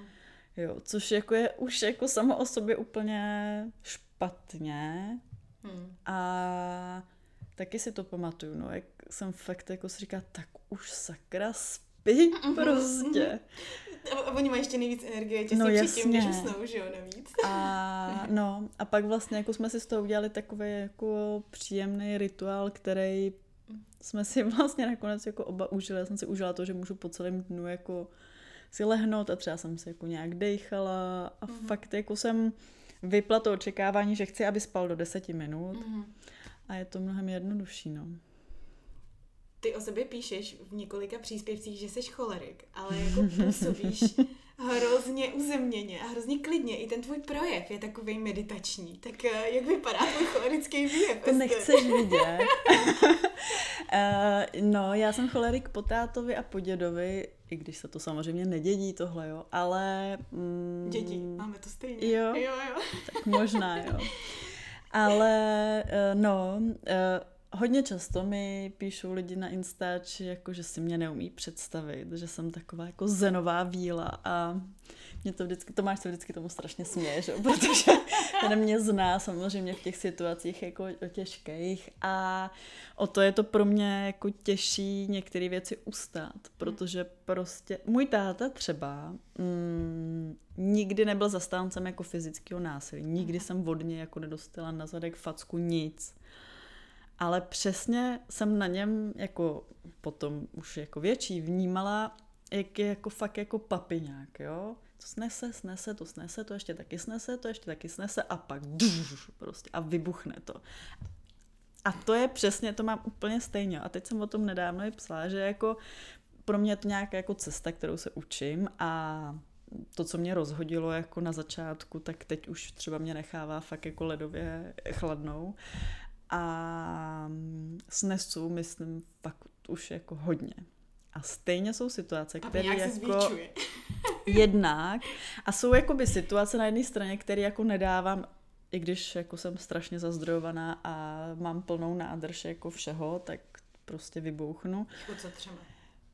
Jo, což jako je už jako samo o sobě úplně špatně. Mm. A taky si to pamatuju, no, jak jsem fakt jako si říká, tak už sakra spí prostě. A oni mají ještě nejvíc energie těsně no, předtím, než usnou, že jo, navíc. A, no, a pak vlastně jako jsme si z toho udělali takový jako příjemný rituál, který jsme si vlastně nakonec jako oba užili. Já jsem si užila to, že můžu po celém dnu jako si lehnout a třeba jsem si jako nějak dejchala a mm-hmm. fakt jako jsem vypla to očekávání, že chci, aby spal do deseti minut mm-hmm. a je to mnohem jednodušší, no ty o sobě píšeš v několika příspěvcích, že jsi cholerik, ale jako působíš hrozně uzemněně a hrozně klidně. I ten tvůj projev je takový meditační. Tak eh, jak vypadá tvůj cholerický výjev? To nechceš vidět. uh, no, já jsem cholerik po tátovi a po dědovi, i když se to samozřejmě nedědí tohle, jo, ale... Mm, Dědí, máme to stejně. Jo, jo, jo. tak možná, jo. Ale uh, no, hodně často mi píšou lidi na Instač, jako že si mě neumí představit, že jsem taková jako zenová víla a mě to vždycky, Tomáš se vždycky tomu strašně směje, že? protože ten mě zná samozřejmě v těch situacích jako o těžkých a o to je to pro mě jako těžší některé věci ustát, protože prostě můj táta třeba mm, nikdy nebyl zastáncem jako fyzického násilí, nikdy jsem vodně jako nedostala na zadek facku nic ale přesně jsem na něm jako potom už jako větší vnímala, jak je jako fakt jako papiňák, jo. To snese, snese, to snese, to ještě taky snese, to ještě taky snese a pak duš, prostě a vybuchne to. A to je přesně, to mám úplně stejně. A teď jsem o tom nedávno i psala, že jako pro mě to nějaká jako cesta, kterou se učím a to, co mě rozhodilo jako na začátku, tak teď už třeba mě nechává fakt jako ledově chladnou a snesu, myslím, fakt už jako hodně. A stejně jsou situace, které jako jednak a jsou jakoby situace na jedné straně, které jako nedávám, i když jako jsem strašně zazdrojovaná a mám plnou nádrž jako všeho, tak prostě vybouchnu. Jako co třeba?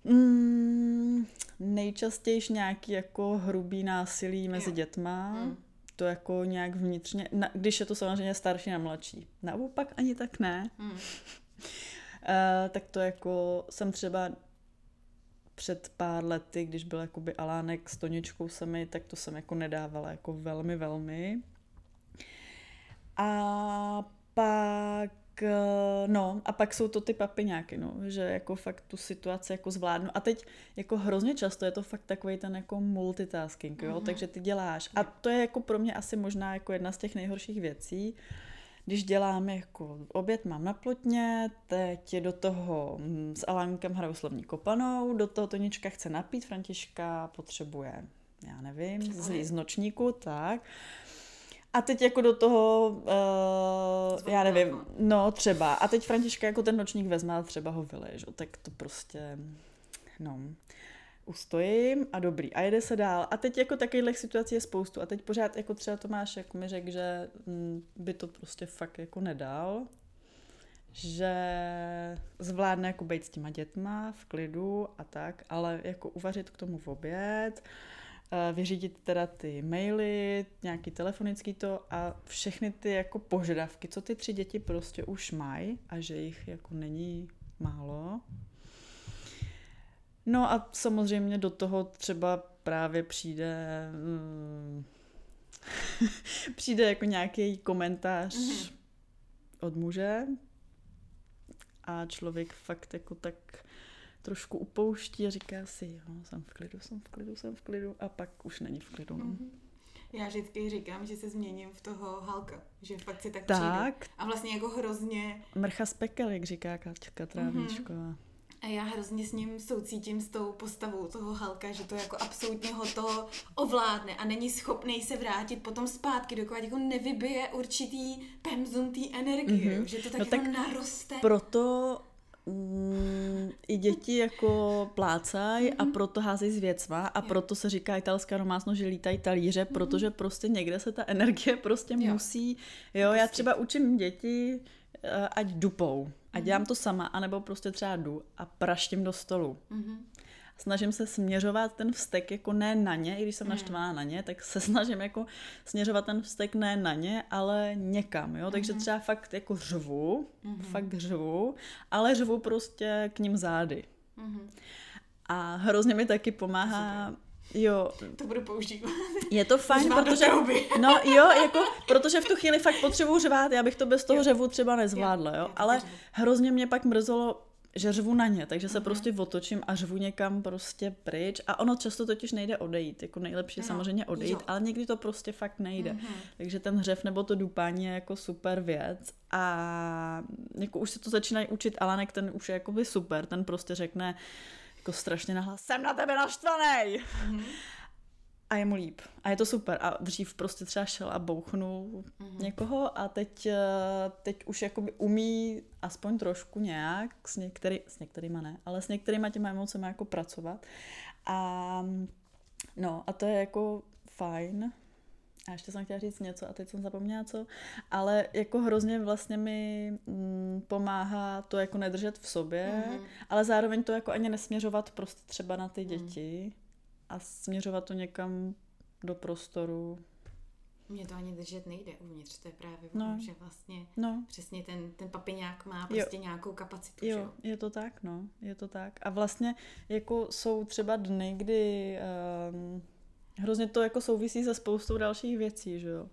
Mm, nejčastěji nějaký jako hrubý násilí mezi Jo. dětma. Mm. To jako nějak vnitřně, na, když je to samozřejmě starší na mladší. Naopak ani tak ne. Mm. Uh, tak to jako jsem třeba před pár lety, když byl jakoby Alánek s Toničkou se mi, tak to jsem jako nedávala jako velmi, velmi. A pak, no, a pak jsou to ty papiňáky, no, že jako fakt tu situaci jako zvládnu. A teď jako hrozně často je to fakt takový ten jako multitasking, jo, Mhm. takže ty děláš. A to je jako pro mě asi možná jako jedna z těch nejhorších věcí, když dělám jako oběd mám na plotně, teď do toho mm, s Alánkem hraju slovní kopanou, do toho Tonička chce napít, Františka potřebuje, já nevím, zlý z nočníku, tak. A teď jako do toho, uh, já nevím, no třeba. A teď Františka jako ten nočník vezme a třeba ho jo, tak to prostě, no, ustojím a dobrý. A jede se dál. A teď jako takových situací je spoustu. A teď pořád jako třeba Tomáš jako mi řekl, že mm, by to prostě fakt jako nedal, že zvládne jako být s těma dětma v klidu a tak, ale jako uvařit k tomu v oběd, eh, vyřídit teda ty maily, nějaký telefonický to a všechny ty jako požadavky, co ty tři děti prostě už mají a že jich jako není málo. No a samozřejmě do toho třeba právě přijde mm, přijde jako nějaký komentář Mhm. od muže a člověk fakt jako tak trošku upouští a říká si, jo, jsem v klidu, jsem v klidu, jsem v klidu a pak už není v klidu. No. Mhm. Já vždycky říkám, že se změním v toho Halka, že fakt si tak, přijdu. Tak, A vlastně jako hrozně, mrcha z pekel, jak říká Kačka Trávničková. a já hrozně s ním soucítím s tou postavou toho Halka, že to jako absolutně ho to ovládne a není schopný se vrátit potom zpátky, dokud jako nevybije určitý pemzum té energie, Mhm. že to tak No jako tak naroste. Proto mm, i děti jako plácají a proto házejí s věcma a proto se říká italská domácnost, že lítají talíře, protože prostě někde se ta energie prostě Jo. musí, jo, já třeba učím děti, eh, ať dupou a dělám to sama, anebo prostě třeba jdu a praštím do stolu. Mhm. Snažím se směřovat ten vztek jako ne na ně, i když jsem naštvaná na ně, tak se snažím jako směřovat ten vztek ne na ně, ale někam, jo, takže třeba fakt jako řvu, fakt řvu, ale řvu prostě k ním zády. Mhm. A hrozně mi taky pomáhá, jo, To budu používat. je to fajn, protože, no jo, jako, protože v tu chvíli fakt potřebuju řvát, já bych to bez toho Jo. řevu třeba nezvládla, Jo, jo, ale hrozně mě pak mrzelo, že řvu na ně, takže se prostě otočím a řvu někam prostě pryč a ono často totiž nejde odejít, jako nejlepší je No, samozřejmě odejít, jo. ale někdy to prostě fakt nejde. Mhm. Takže ten hřev nebo to dupání je jako super věc a jako už se to začínají učit Alanek, ten už je jakoby super, ten prostě řekne jako strašně nahlas, jsem na tebe naštvaný! Mhm. A je mu líp. A je to super. A dřív prostě třeba šel a bouchnul Mhm. někoho a teď, eh, teď už jakoby umí aspoň trošku nějak, s, některý, s některýma ne, ale s některýma těma emocemi jako pracovat. A no a to je jako fajn. A ještě jsem chtěla říct něco a teď jsem zapomněla co, ale jako hrozně vlastně mi mm, pomáhá to jako nedržet v sobě, Mhm. ale zároveň to jako ani nesměřovat prostě třeba na ty děti a směřovat to někam do prostoru. Mě to ani držet nejde uvnitř, to je právě No. ono, že vlastně No, přesně ten, ten papiňák má Jo. prostě nějakou kapacitu, jo, jo? je to tak, no, je to tak. A vlastně jako jsou třeba dny, kdy um, hrozně to jako souvisí se spoustou dalších věcí, že jo.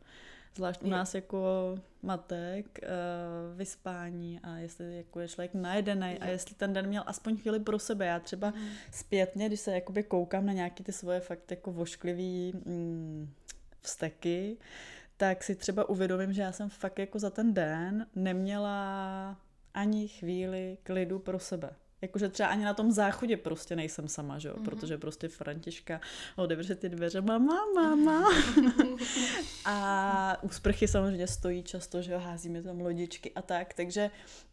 Zvlášť u nás jako matek, uh, vyspání a jestli jako je člověk najedený a jestli ten den měl aspoň chvíli pro sebe. Já třeba Mhm. zpětně, když se jakoby koukám na nějaký ty svoje fakt jako vošklivý mm, vzteky, tak si třeba uvědomím, že já jsem fakt jako za ten den neměla ani chvíli klidu pro sebe. Jakože třeba ani na tom záchodě prostě nejsem sama, že jo? Mhm. Protože prostě Františka otevře ty dveře, mama, mama. a u sprchy samozřejmě stojí často, že jo, házíme tam lodičky a tak, takže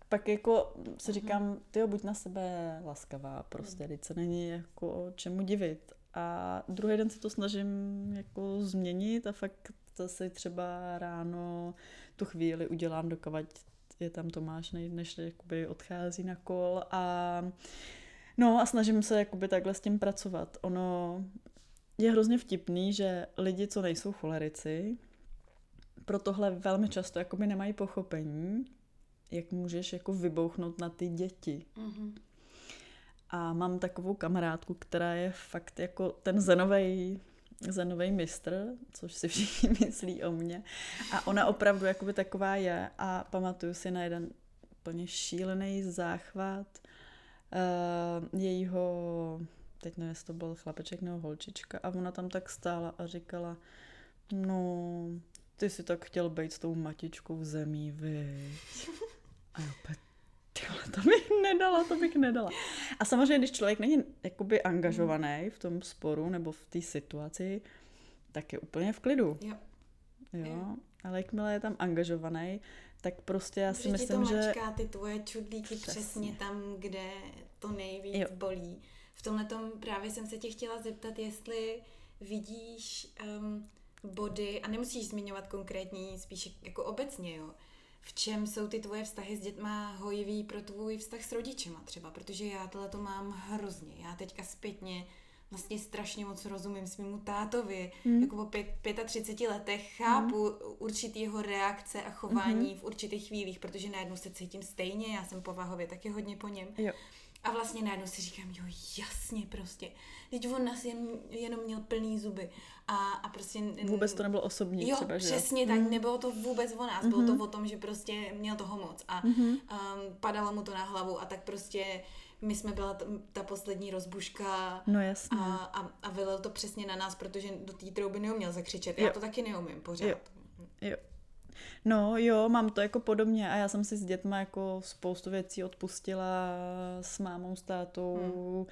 pak jako si říkám, ty buď na sebe laskavá, prostě, teď se není jako čemu divit. A druhý den si to snažím jako změnit a fakt zase třeba ráno tu chvíli udělám, dokovat je tam Tomáš, než jakoby odchází na kol a no a snažím se jakoby takhle s tím pracovat. Ono je hrozně vtipný, že lidi, co nejsou cholerici, pro tohle velmi často jakoby nemají pochopení, jak můžeš jako vybouchnout na ty děti. Mm-hmm. A mám takovou kamarádku, která je fakt jako ten zenovej zenový mistr, což si všichni myslí o mně. A ona opravdu jakoby taková je a pamatuju si na jeden úplně šílený záchvat uh, jejího, teď nevím, jestli to byl chlapeček nebo holčička, a ona tam tak stála a říkala, no, ty si tak chtěl být s tou matičkou zemí, viď? A opět, tyhle, to bych nedala, to bych nedala. A samozřejmě, když člověk není jakoby angažovaný v tom sporu nebo v té situaci, tak je úplně v klidu. Jo. Jo, ale jakmile je tam angažovaný, tak prostě já si myslím, to že... mačká ty tvoje čudlíky přesně. přesně tam, kde to nejvíc jo. bolí. V tomhle tom právě jsem se tě chtěla zeptat, jestli vidíš um, body, a nemusíš zmiňovat konkrétní, spíš jako obecně, jo, v čem jsou ty tvoje vztahy s dětma hojivý pro tvůj vztah s rodičema třeba, protože já tohle to mám hrozně. Já teďka zpětně vlastně strašně moc rozumím svýmu tátovi. Mm. Jako po pět, 35 letech chápu mm. určitý jeho reakce a chování mm-hmm. v určitých chvílích, protože najednou se cítím stejně, já jsem povahově taky hodně po něm. Jo. A vlastně najednou si říkám, jo, jasně prostě. Teď on nás jen, jenom měl plný zuby. A, a prostě... Vůbec to nebylo osobní jo, třeba, že? přesně tak. Mm. Nebylo to vůbec o nás. Mm-hmm. Bylo to mhm. o tom, že prostě měl toho moc. A mm-hmm. um, padalo mu to na hlavu a tak prostě my jsme byla ta, ta poslední rozbuška no jasně. a, a, a vylel to přesně na nás, protože do té trouby neuměl zakřičet. Já jo. to taky neumím pořád. Jo. jo. No jo, mám to jako podobně a já jsem si s dětma jako spoustu věcí odpustila s mámou, s tátou. Hmm.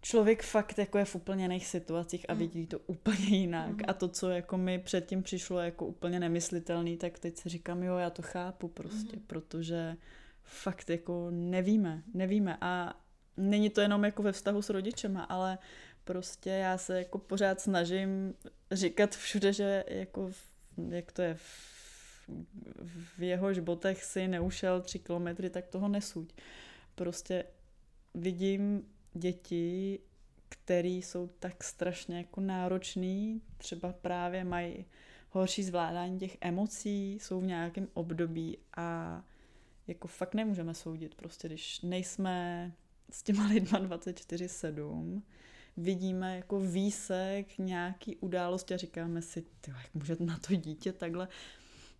Člověk fakt jako je v úplně jiných situacích a hmm. vidí to úplně jinak. Hmm. A to, co jako mi předtím přišlo jako úplně nemyslitelný, tak teď si říkám, jo, já to chápu prostě, hmm. protože fakt jako nevíme, nevíme a není to jenom jako ve vztahu s rodičema, ale prostě já se jako pořád snažím říkat všude, že jako jak to je v jehož botech si neušel tři kilometry, tak toho nesuď. Prostě vidím děti, který jsou tak strašně jako náročný, třeba právě mají horší zvládání těch emocí, jsou v nějakém období a jako fakt nemůžeme soudit, prostě když nejsme s těma lidma 24-7, vidíme jako výsek nějaký události a říkáme si, ty, jak může na to dítě takhle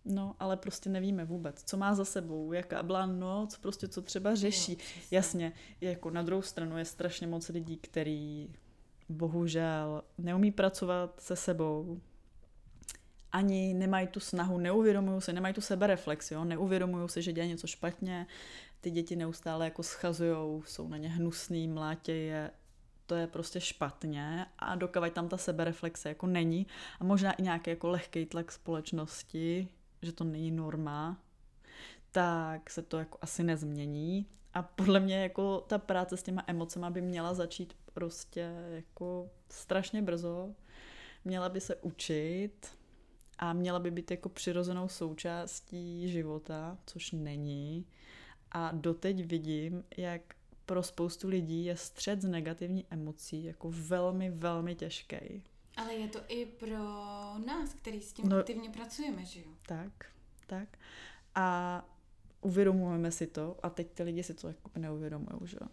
No, ale prostě nevíme vůbec, co má za sebou, jaká byla noc, prostě co třeba řeší. No, Jasně, jako na druhou stranu je strašně moc lidí, který bohužel neumí pracovat se sebou, ani nemají tu snahu, neuvědomují si, nemají tu sebereflex, jo? neuvědomují si, že děje něco špatně, ty děti neustále jako schazujou, jsou na ně hnusný, mlátě je, to je prostě špatně a dokovat tam ta sebereflexe jako není a možná i nějaký jako lehký tlak společnosti, že to není norma, tak se to jako asi nezmění. A podle mě jako ta práce s těma emocema by měla začít prostě jako strašně brzo. Měla by se učit a měla by být jako přirozenou součástí života, což není. A doteď vidím, jak pro spoustu lidí je střed z negativní emocí jako velmi, velmi těžký. Ale je to i pro nás, který s tím no, aktivně pracujeme, že jo? Tak, tak. A uvědomujeme si to a teď ty lidi si to jako neuvědomují, že jo?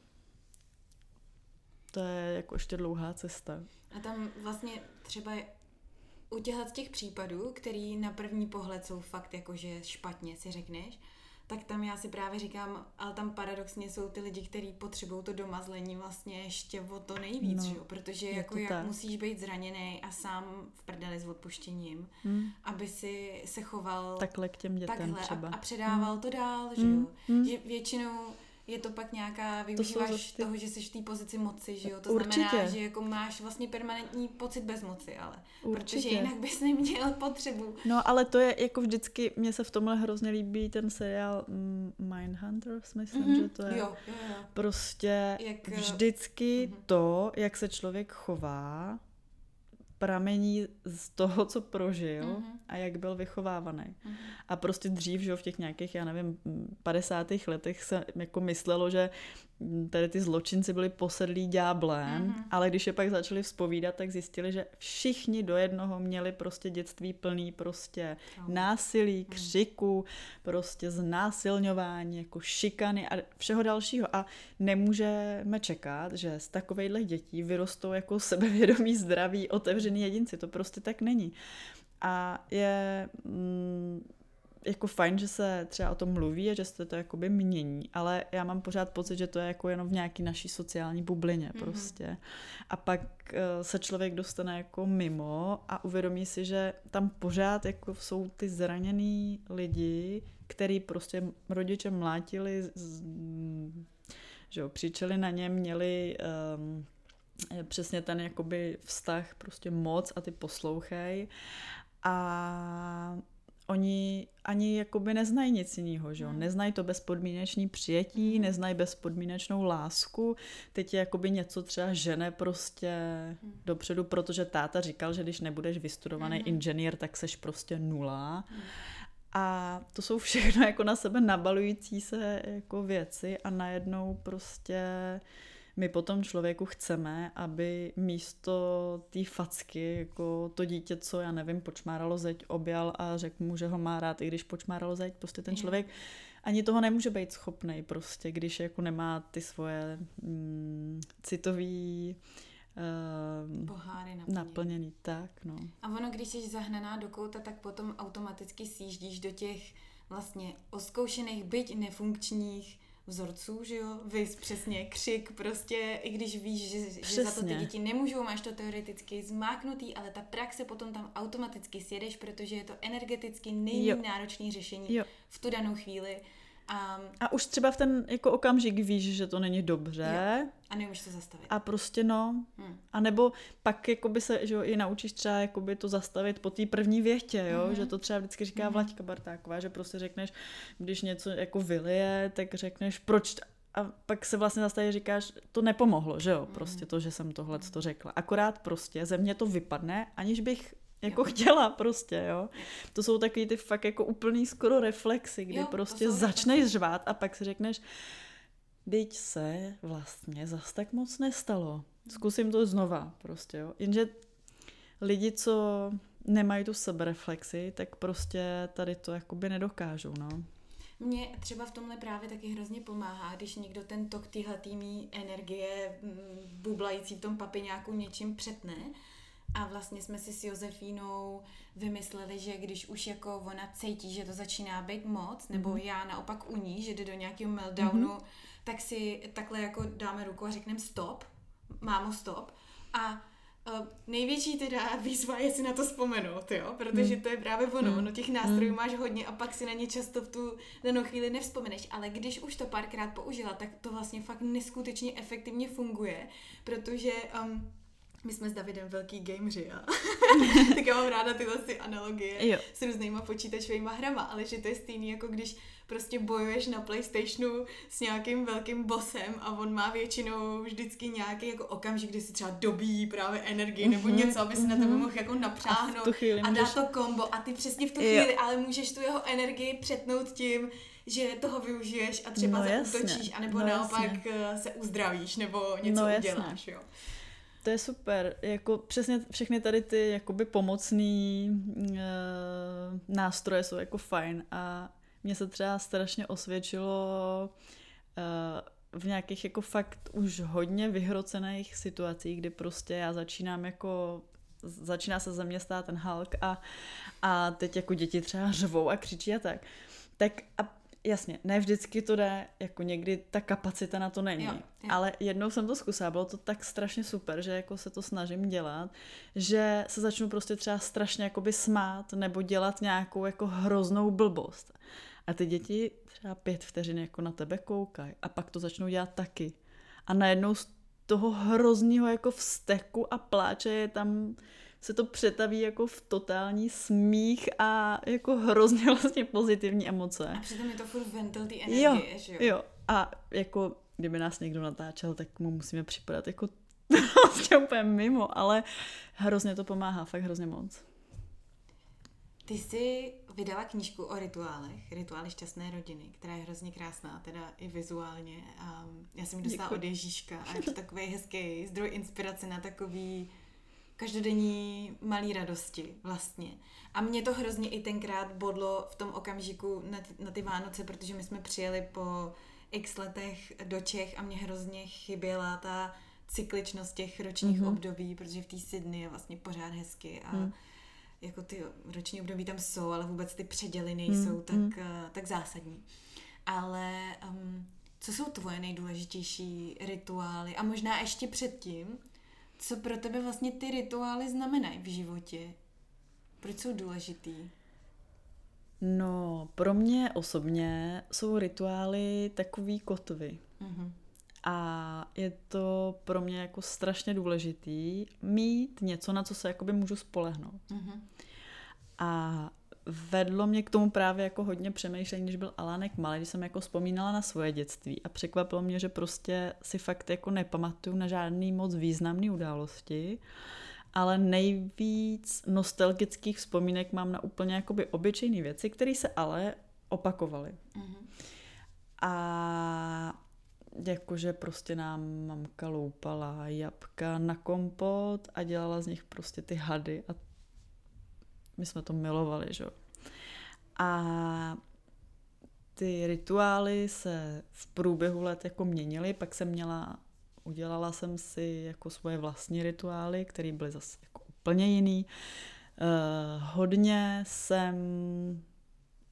To je jako ještě dlouhá cesta. A tam vlastně třeba u těchto těch případů, který na první pohled jsou fakt jakože špatně, si řekneš, tak tam já si právě říkám, ale tam paradoxně jsou ty lidi, kteří potřebují to domazlení vlastně ještě o to nejvíc, no, že? protože jako jak tak. musíš být zraněný a sám v prdeli s odpuštěním, hmm. aby si se choval takhle k těm dětem takhle třeba. A, a předával hmm. to dál, že hmm. jo? Hmm. Že většinou je to pak nějaká, využíváš to ty... toho, že jsi v té pozici moci, že jo? To Určitě. znamená, že jako máš vlastně permanentní pocit bezmoci, ale. Určitě. Protože jinak bys neměl potřebu. No ale to je jako vždycky, mně se v tomhle hrozně líbí ten seriál Mindhunter, myslím, mm-hmm. že to je. Jo, jo, jo. Prostě jak, vždycky mm-hmm. to, jak se člověk chová, pramení z toho, co prožil mm-hmm. a jak byl vychovávaný. Mm-hmm. A prostě dřív, že v těch nějakých, já nevím, 50. letech se jako myslelo, že tady ty zločinci byli posedlí dňáblem, mm-hmm. ale když je pak začali vzpovídat, tak zjistili, že všichni do jednoho měli prostě dětství plný prostě oh. násilí, mhm. křiku, mm. prostě znásilňování, jako šikany a všeho dalšího. A nemůžeme čekat, že z takovejhle dětí vyrostou jako sebevědomí, zdraví, otevřený jedinci. To prostě tak není. A je mm, jako fajn, že se třeba o tom mluví a že se to jakoby mění, ale já mám pořád pocit, že to je jako jenom v nějaký naší sociální bublině mm-hmm. prostě. A pak uh, se člověk dostane jako mimo a uvědomí si, že tam pořád jako jsou ty zraněný lidi, který prostě rodiče mlátili, z, že jo, křičeli na ně, měli um, přesně ten jakoby vztah prostě moc a ty poslouchej a oni ani jakoby neznají nic jiného, že jo? Hmm. Neznají to bezpodmínečný přijetí, hmm. neznají bezpodmínečnou lásku. Teď je jakoby něco třeba žene prostě hmm. dopředu, protože táta říkal, že když nebudeš vystudovaný hmm. inženýr, tak seš prostě nula. Hmm. A to jsou všechno jako na sebe nabalující se jako věci a najednou prostě my potom člověku chceme, aby místo té facky, jako to dítě, co já nevím, počmáralo zeď, objal a řekl mu, že ho má rád, i když počmáralo zeď, prostě ten člověk ani toho nemůže být schopný prostě, když jako nemá ty svoje mm, citový uh, poháry naplněný. naplněný. Tak, no. A ono, když jsi zahnaná do kouta, tak potom automaticky sjíždíš do těch vlastně oskoušených, byť nefunkčních vzorců, že jo, vys přesně, křik, prostě, i když víš, že, že za to ty děti nemůžou, máš to teoreticky zmáknutý, ale ta praxe potom tam automaticky sjedeš, protože je to energeticky nejméně náročné řešení jo. v tu danou chvíli a, a už třeba v ten jako okamžik víš, že to není dobře. Jo. A neumíš to zastavit. A prostě no. Hmm. A nebo pak jakoby se že jo, i naučíš třeba jakoby to zastavit po té první větě, jo? Hmm. že to třeba vždycky říká hmm. Vlaďka Bartáková, že prostě řekneš, když něco jako vylije, tak řekneš, proč a pak se vlastně zase říkáš, to nepomohlo, že jo, hmm. prostě to, že jsem tohle to řekla. Akorát prostě ze mě to vypadne, aniž bych jako jo. chtěla prostě, jo. To jsou takový ty fakt jako úplný skoro reflexy, kdy jo, prostě začneš řvát a pak si řekneš, teď se vlastně zas tak moc nestalo. Zkusím to znova prostě, jo. Jenže lidi, co nemají tu sebereflexi, tak prostě tady to jakoby nedokážou, no. Mně třeba v tomhle právě taky hrozně pomáhá, když někdo ten tok téhle týmí energie bublající v tom papiňáku něčím přetne a vlastně jsme si s Josefínou vymysleli, že když už jako ona cítí, že to začíná být moc, nebo mm-hmm. já naopak u ní, že jde do nějakého meltdownu, mm-hmm. tak si takhle jako dáme ruku a řekneme stop, mámo stop. A Uh, největší teda výzva je si na to vzpomenout, jo, protože hmm. to je právě ono, hmm. no těch nástrojů hmm. máš hodně a pak si na ně často v tu danou chvíli nevzpomeneš, ale když už to párkrát použila, tak to vlastně fakt neskutečně efektivně funguje, protože um, my jsme s Davidem velký gameři a tak já mám ráda tyhle ty analogie jo. s různýma počítačovými hrama, ale že to je stejný jako když prostě bojuješ na Playstationu s nějakým velkým bossem a on má většinou vždycky nějaký jako okamžik, kdy si třeba dobíjí právě energii mm-hmm, nebo mhm, něco, aby si mm-hmm. na tebe mhm. mohl jako napřáhnout a, a můžeš... dá to kombo a ty přesně v tu chvíli, jo. ale můžeš tu jeho energii přetnout tím, že toho využiješ a třeba no, zautočíš, anebo no, naopak jasně. Eh, se uzdravíš nebo něco no, uděláš, jo. To je super. Jako přesně všechny tady ty jakoby pomocný e, nástroje jsou jako fajn a mně se třeba strašně osvědčilo e, v nějakých jako fakt už hodně vyhrocených situacích, kdy prostě já začínám jako začíná se ze mě stát ten Hulk a, a teď jako děti třeba řvou a křičí a tak. Tak a jasně, ne vždycky to jde, jako někdy ta kapacita na to není. Jo, jo. Ale jednou jsem to zkusila, bylo to tak strašně super, že jako se to snažím dělat, že se začnu prostě třeba strašně jakoby smát nebo dělat nějakou jako hroznou blbost. A ty děti třeba pět vteřin jako na tebe koukají a pak to začnou dělat taky. A najednou z toho hrozného jako vzteku a pláče je tam se to přetaví jako v totální smích a jako hrozně vlastně pozitivní emoce. A přitom je to furt ventil ty energie, jo, že jo? Jo, a jako kdyby nás někdo natáčel, tak mu musíme připadat jako prostě úplně mimo, ale hrozně to pomáhá, fakt hrozně moc. Ty jsi vydala knížku o rituálech, Rituály šťastné rodiny, která je hrozně krásná, teda i vizuálně. Um, já jsem ji dostala Děkuji. od Ježíška a je to takový hezký zdroj inspirace na takový každodenní malý radosti vlastně. A mě to hrozně i tenkrát bodlo v tom okamžiku na ty, na ty Vánoce, protože my jsme přijeli po x letech do Čech a mě hrozně chyběla ta cykličnost těch ročních mm-hmm. období, protože v té Sydney je vlastně pořád hezky a mm. jako ty roční období tam jsou, ale vůbec ty předěly nejsou mm. tak, mm. Uh, tak zásadní. Ale um, co jsou tvoje nejdůležitější rituály? A možná ještě předtím, co pro tebe vlastně ty rituály znamenají v životě? Proč jsou důležitý? No, pro mě osobně jsou rituály takový kotvy. Mm-hmm. A je to pro mě jako strašně důležitý mít něco, na co se jakoby můžu spolehnout. Mm-hmm. A vedlo mě k tomu právě jako hodně přemýšlení, když byl Alánek malý, když jsem jako vzpomínala na svoje dětství a překvapilo mě, že prostě si fakt jako nepamatuju na žádný moc významný události, ale nejvíc nostalgických vzpomínek mám na úplně jakoby obyčejné věci, které se ale opakovaly. Mm-hmm. A jakože prostě nám mamka loupala jabka na kompot a dělala z nich prostě ty hady a my jsme to milovali, že A ty rituály se v průběhu let jako měnily, pak jsem měla, udělala jsem si jako svoje vlastní rituály, které byly zase jako úplně jiný. Uh, hodně jsem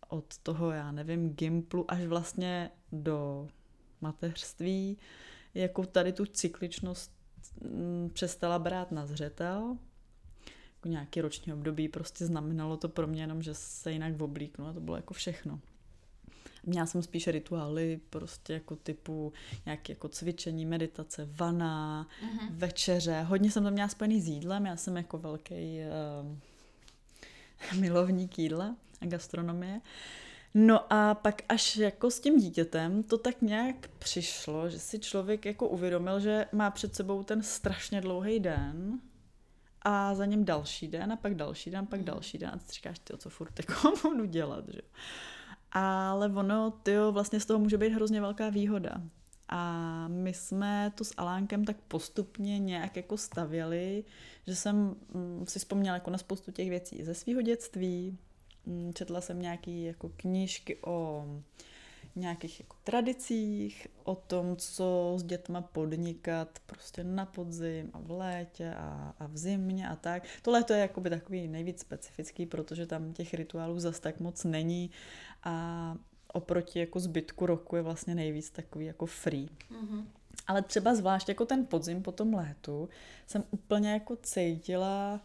od toho, já nevím, gimplu až vlastně do mateřství, jako tady tu cykličnost mm, přestala brát na zřetel, jako nějaký roční období, prostě znamenalo to pro mě jenom, že se jinak oblíknu a to bylo jako všechno. Měla jsem spíše rituály prostě jako typu nějaké jako cvičení, meditace, vana, mm-hmm. večeře. Hodně jsem to měla spojený s jídlem, já jsem jako velký uh, milovník jídla a gastronomie. No a pak až jako s tím dítětem to tak nějak přišlo, že si člověk jako uvědomil, že má před sebou ten strašně dlouhý den, a za ním další den a pak další den, pak mhm. další den a ty říkáš, ty co furt jako budu dělat, že Ale ono, ty vlastně z toho může být hrozně velká výhoda. A my jsme to s Alánkem tak postupně nějak jako stavěli, že jsem mm, si vzpomněla jako na spoustu těch věcí ze svého dětství. Mm, četla jsem nějaké jako knížky o nějakých jako tradicích, o tom, co s dětma podnikat prostě na podzim a v létě a, a v zimě a tak. Tohle to je jakoby takový nejvíc specifický, protože tam těch rituálů zas tak moc není a oproti jako zbytku roku je vlastně nejvíc takový jako free. Mm-hmm. Ale třeba zvlášť jako ten podzim po tom létu jsem úplně jako cítila,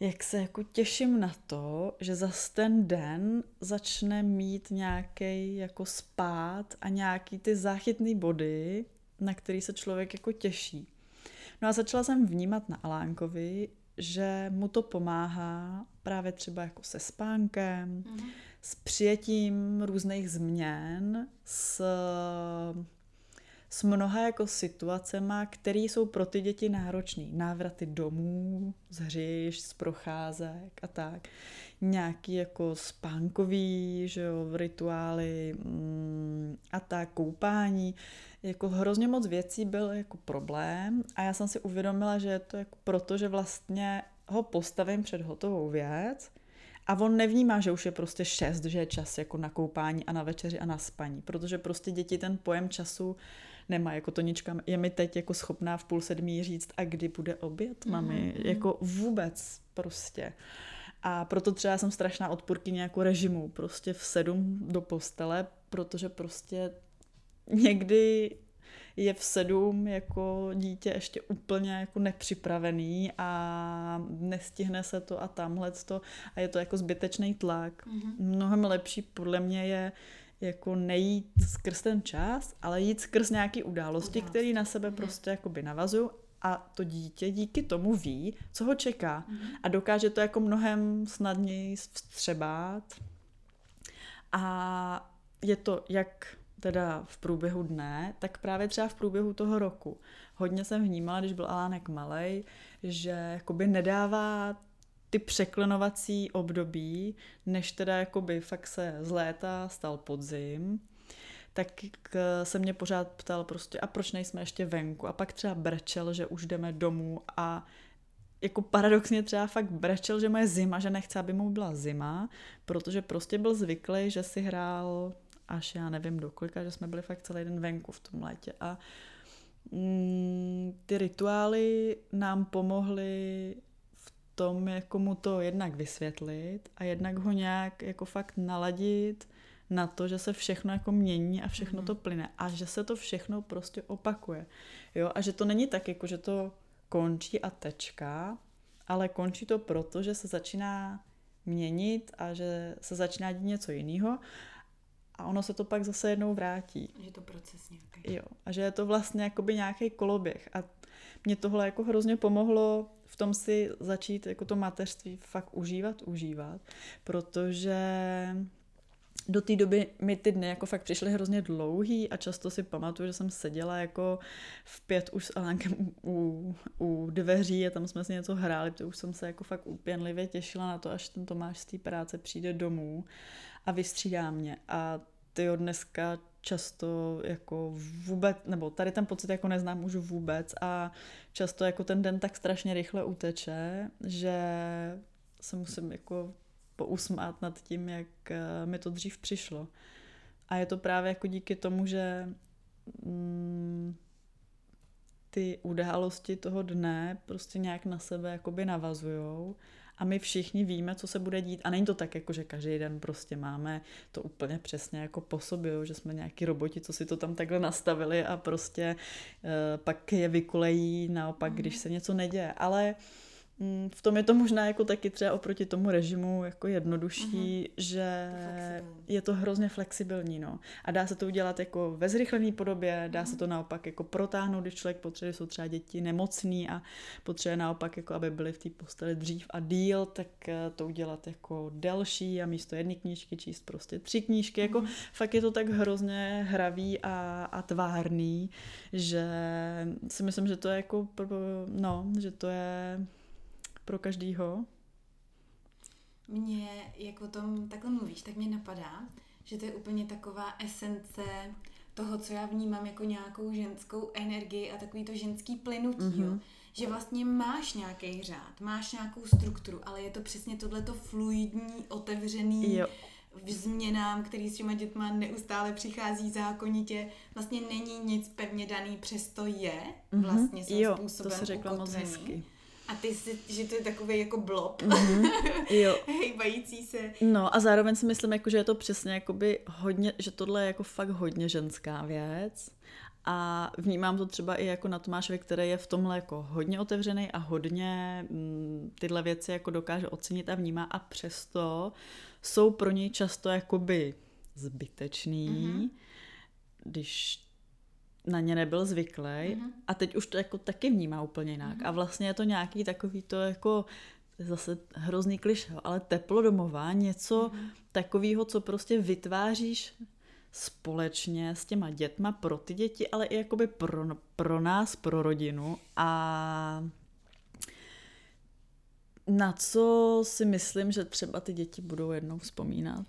jak se jako těším na to, že za ten den začne mít nějaký jako spát a nějaký ty záchytné body, na který se člověk jako těší. No a začala jsem vnímat na Alánkovi, že mu to pomáhá právě třeba jako se spánkem, mm-hmm. s přijetím různých změn, s s mnoha jako situacema, které jsou pro ty děti náročné. Návraty domů, z hřiš, z procházek a tak. Nějaký jako spánkový, že jo, rituály mm, a tak, koupání. Jako hrozně moc věcí byl jako problém a já jsem si uvědomila, že je to jako proto, že vlastně ho postavím před hotovou věc a on nevnímá, že už je prostě šest, že je čas jako na koupání a na večeři a na spaní, protože prostě děti ten pojem času nemá, jako Tonička je mi teď jako schopná v půl sedmí říct, a kdy bude oběd, mami, mm-hmm. jako vůbec prostě. A proto třeba jsem strašná odpůrkyně jako režimu, prostě v sedm do postele, protože prostě někdy je v sedm jako dítě ještě úplně jako nepřipravený a nestihne se to a tamhle to a je to jako zbytečný tlak. Mm-hmm. Mnohem lepší podle mě je jako nejít skrz ten čas, ale jít skrz nějaké události, které na sebe prostě jakoby navazují a to dítě díky tomu ví, co ho čeká mm-hmm. a dokáže to jako mnohem snadněji vstřebát a je to jak teda v průběhu dne, tak právě třeba v průběhu toho roku. Hodně jsem vnímala, když byl Alánek malej, že jakoby nedává ty překlenovací období, než teda jakoby fakt se z léta stal podzim, tak se mě pořád ptal prostě, a proč nejsme ještě venku? A pak třeba brečel, že už jdeme domů a jako paradoxně třeba fakt brečel, že moje zima, že nechce, aby mu byla zima, protože prostě byl zvyklý, že si hrál až já nevím do kolika, že jsme byli fakt celý den venku v tom létě a mm, ty rituály nám pomohly tom, jako mu to jednak vysvětlit a jednak ho nějak jako fakt naladit na to, že se všechno jako mění a všechno mm-hmm. to plyne a že se to všechno prostě opakuje. Jo? A že to není tak, jako že to končí a tečka, ale končí to proto, že se začíná měnit a že se začíná dít něco jiného a ono se to pak zase jednou vrátí. Že to proces nějaký. Jo, a že je to vlastně jakoby nějaký koloběh a mě tohle jako hrozně pomohlo v tom si začít jako to mateřství fakt užívat, užívat, protože do té doby mi ty dny jako fakt přišly hrozně dlouhý a často si pamatuju, že jsem seděla jako v pět už s Alánkem u, u dveří a tam jsme si něco hráli, to už jsem se jako fakt úpěnlivě těšila na to, až ten Tomáš z té práce přijde domů a vystřídá mě. A ty dneska často jako vůbec, nebo tady ten pocit jako neznám už vůbec a často jako ten den tak strašně rychle uteče, že se musím jako pousmát nad tím, jak eh, mi to dřív přišlo. A je to právě jako díky tomu, že mm, ty události toho dne prostě nějak na sebe jakoby navazujou a my všichni víme, co se bude dít. A není to tak, jako že každý den prostě máme to úplně přesně jako po sobě, že jsme nějaký roboti, co si to tam takhle nastavili a prostě uh, pak je vykulejí naopak, když mhm. se něco neděje. Ale v tom je to možná jako taky třeba oproti tomu režimu jako jednodušší, mm-hmm. že je to hrozně flexibilní, no. A dá se to udělat jako ve zrychlené podobě, dá mm-hmm. se to naopak jako protáhnout, když člověk potřebuje, jsou třeba děti nemocný a potřebuje naopak jako, aby byly v té posteli dřív a díl, tak eh, to udělat jako delší a místo jedné knížky číst prostě tři knížky, mm-hmm. jako mhm. fakt je to tak hrozně hravý a, a tvárný, že si myslím, že to je jako, no, že to je pro každýho? Mně, jak o tom takhle mluvíš, tak mě napadá, že to je úplně taková esence toho, co já vnímám jako nějakou ženskou energii a takový to ženský plynutí, mm-hmm. jo? že vlastně máš nějaký řád, máš nějakou strukturu, ale je to přesně tohleto fluidní, otevřený jo. v změnám, který s těma dětma neustále přichází zákonitě. Vlastně není nic pevně daný, přesto je mhm. vlastně svým jo, způsobem to se řekla moc hezky. A ty si, že to je takový jako blob, mm-hmm. jo. hejbající se. No a zároveň si myslím, jako, že je to přesně jakoby hodně, že tohle je jako fakt hodně ženská věc. A vnímám to třeba i jako na Tomášovi, který je v tomhle jako hodně otevřený a hodně mm, tyhle věci jako dokáže ocenit a vnímá a přesto jsou pro něj často jakoby zbytečný, mm-hmm. když na ně nebyl zvyklý mm-hmm. a teď už to jako taky vnímá úplně jinak. Mm-hmm. A vlastně je to nějaký takový to jako zase hrozný kliš, ale teplo domová, něco mm-hmm. takového, co prostě vytváříš společně s těma dětma pro ty děti, ale i jakoby pro, pro nás, pro rodinu a na co si myslím, že třeba ty děti budou jednou vzpomínat.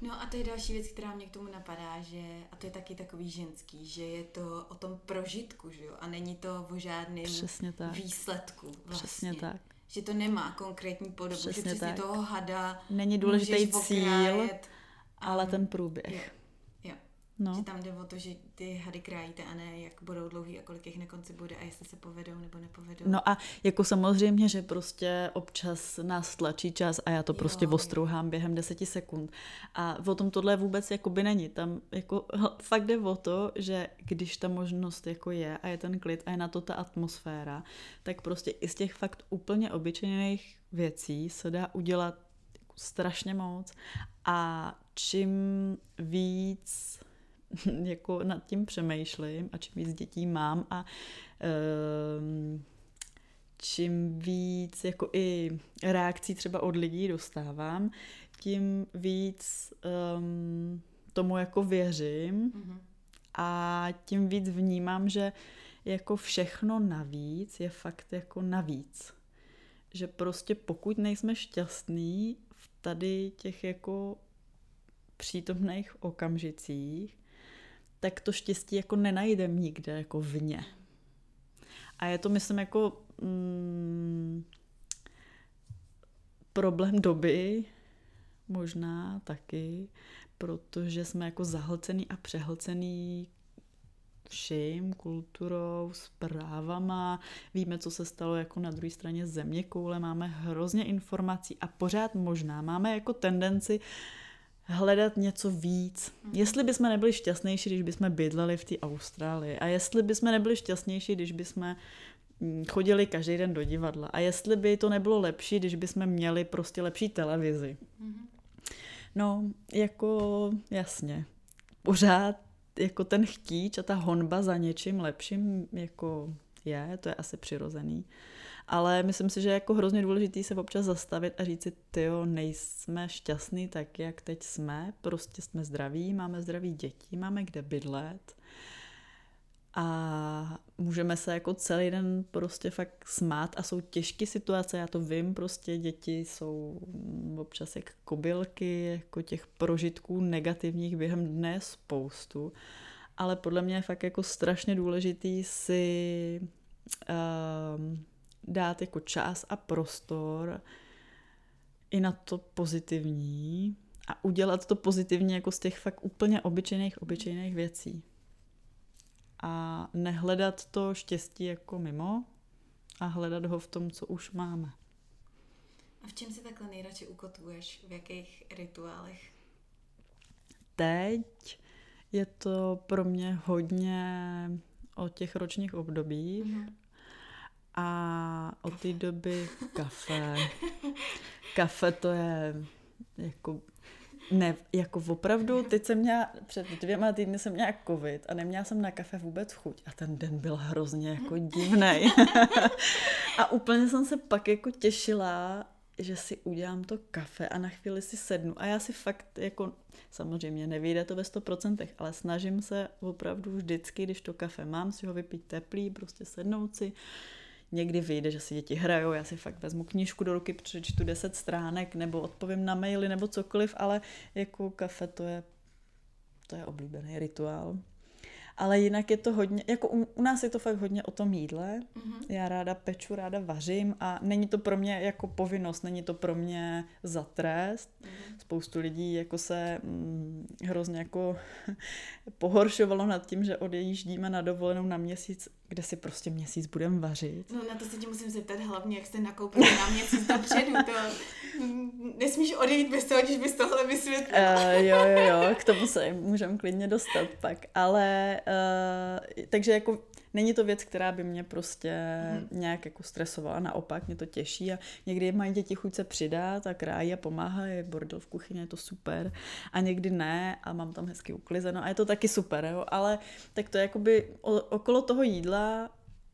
No a to je další věc, která mě k tomu napadá, že, a to je taky takový ženský, že je to o tom prožitku, že jo, a není to o žádném přesně tak. výsledku vlastně. Přesně tak. Že to nemá konkrétní podobu, přesně že přesně tak. toho hada Není důležitý cíl, ale ten průběh. Jo. No. Že tam jde o to, že ty hady krájíte a ne jak budou dlouhý a kolik jich na konci bude a jestli se povedou nebo nepovedou. No a jako samozřejmě, že prostě občas nás tlačí čas a já to prostě jo, ostrouhám jo. během deseti sekund. A o tom tohle vůbec jakoby není. Tam jako fakt jde o to, že když ta možnost jako je a je ten klid a je na to ta atmosféra, tak prostě i z těch fakt úplně obyčejných věcí se dá udělat strašně moc a čím víc jako nad tím přemýšlím a čím víc dětí mám a um, čím víc jako i reakcí třeba od lidí dostávám, tím víc um, tomu jako věřím, mm-hmm. A tím víc vnímám, že jako všechno navíc je fakt jako navíc. Že prostě pokud nejsme šťastní v tady těch jako přítomných okamžicích, tak to štěstí jako nenajdem nikde jako vně. A je to, myslím, jako mm, problém doby, možná taky, protože jsme jako zahlcený a přehlcený vším, kulturou, zprávama, víme, co se stalo jako na druhé straně země koule, máme hrozně informací a pořád možná máme jako tendenci hledat něco víc. Mm. Jestli bychom nebyli šťastnější, když bychom bydleli v té Austrálii a jestli bychom nebyli šťastnější, když bychom mm, chodili každý den do divadla a jestli by to nebylo lepší, když bychom měli prostě lepší televizi. Mm. No, jako jasně. Pořád jako ten chtíč a ta honba za něčím lepším jako je, to je asi přirozený. Ale myslím si, že je jako hrozně důležitý se občas zastavit a říct si, tyjo, nejsme šťastní tak, jak teď jsme, prostě jsme zdraví, máme zdraví děti, máme kde bydlet. A můžeme se jako celý den prostě fakt smát a jsou těžké situace, já to vím, prostě děti jsou občas jak kobylky, jako těch prožitků negativních během dne spoustu, ale podle mě je fakt jako strašně důležitý si um, dát jako čas a prostor i na to pozitivní a udělat to pozitivně jako z těch fakt úplně obyčejných, obyčejných věcí a nehledat to štěstí jako mimo a hledat ho v tom, co už máme. A v čem si takhle nejradši ukotvuješ? V jakých rituálech? Teď je to pro mě hodně o těch ročních obdobích mm-hmm. A od té doby kafe. kafe to je jako ne, jako opravdu, teď jsem měla, před dvěma týdny jsem měla covid a neměla jsem na kafe vůbec chuť a ten den byl hrozně jako divný. a úplně jsem se pak jako těšila, že si udělám to kafe a na chvíli si sednu a já si fakt jako, samozřejmě nevyjde to ve 100%, ale snažím se opravdu vždycky, když to kafe mám, si ho vypít teplý, prostě sednout si, někdy vyjde, že si děti hrajou, já si fakt vezmu knížku do ruky, přečtu 10 stránek, nebo odpovím na maily, nebo cokoliv, ale jako kafe to je, to je oblíbený rituál. Ale jinak je to hodně, jako u, u nás je to fakt hodně o tom jídle. Mm-hmm. Já ráda peču, ráda vařím a není to pro mě jako povinnost, není to pro mě za trest. Mm-hmm. Spoustu lidí jako se hm, hrozně jako pohoršovalo nad tím, že odjíždíme na dovolenou na měsíc kde si prostě měsíc budeme vařit. No na to se ti musím zeptat hlavně, jak jste nakoupili na měsíc dopředu. To nesmíš odejít bez toho, když bys tohle vysvětlila. Uh, jo, jo, jo, k tomu se můžeme klidně dostat pak. Ale uh, takže jako není to věc, která by mě prostě hmm. nějak jako stresovala, naopak mě to těší a někdy mají děti chuť se přidat a krájí a pomáhají, bordel v kuchyni, je to super a někdy ne a mám tam hezky uklizeno a je to taky super, jo? ale tak to je jakoby okolo toho jídla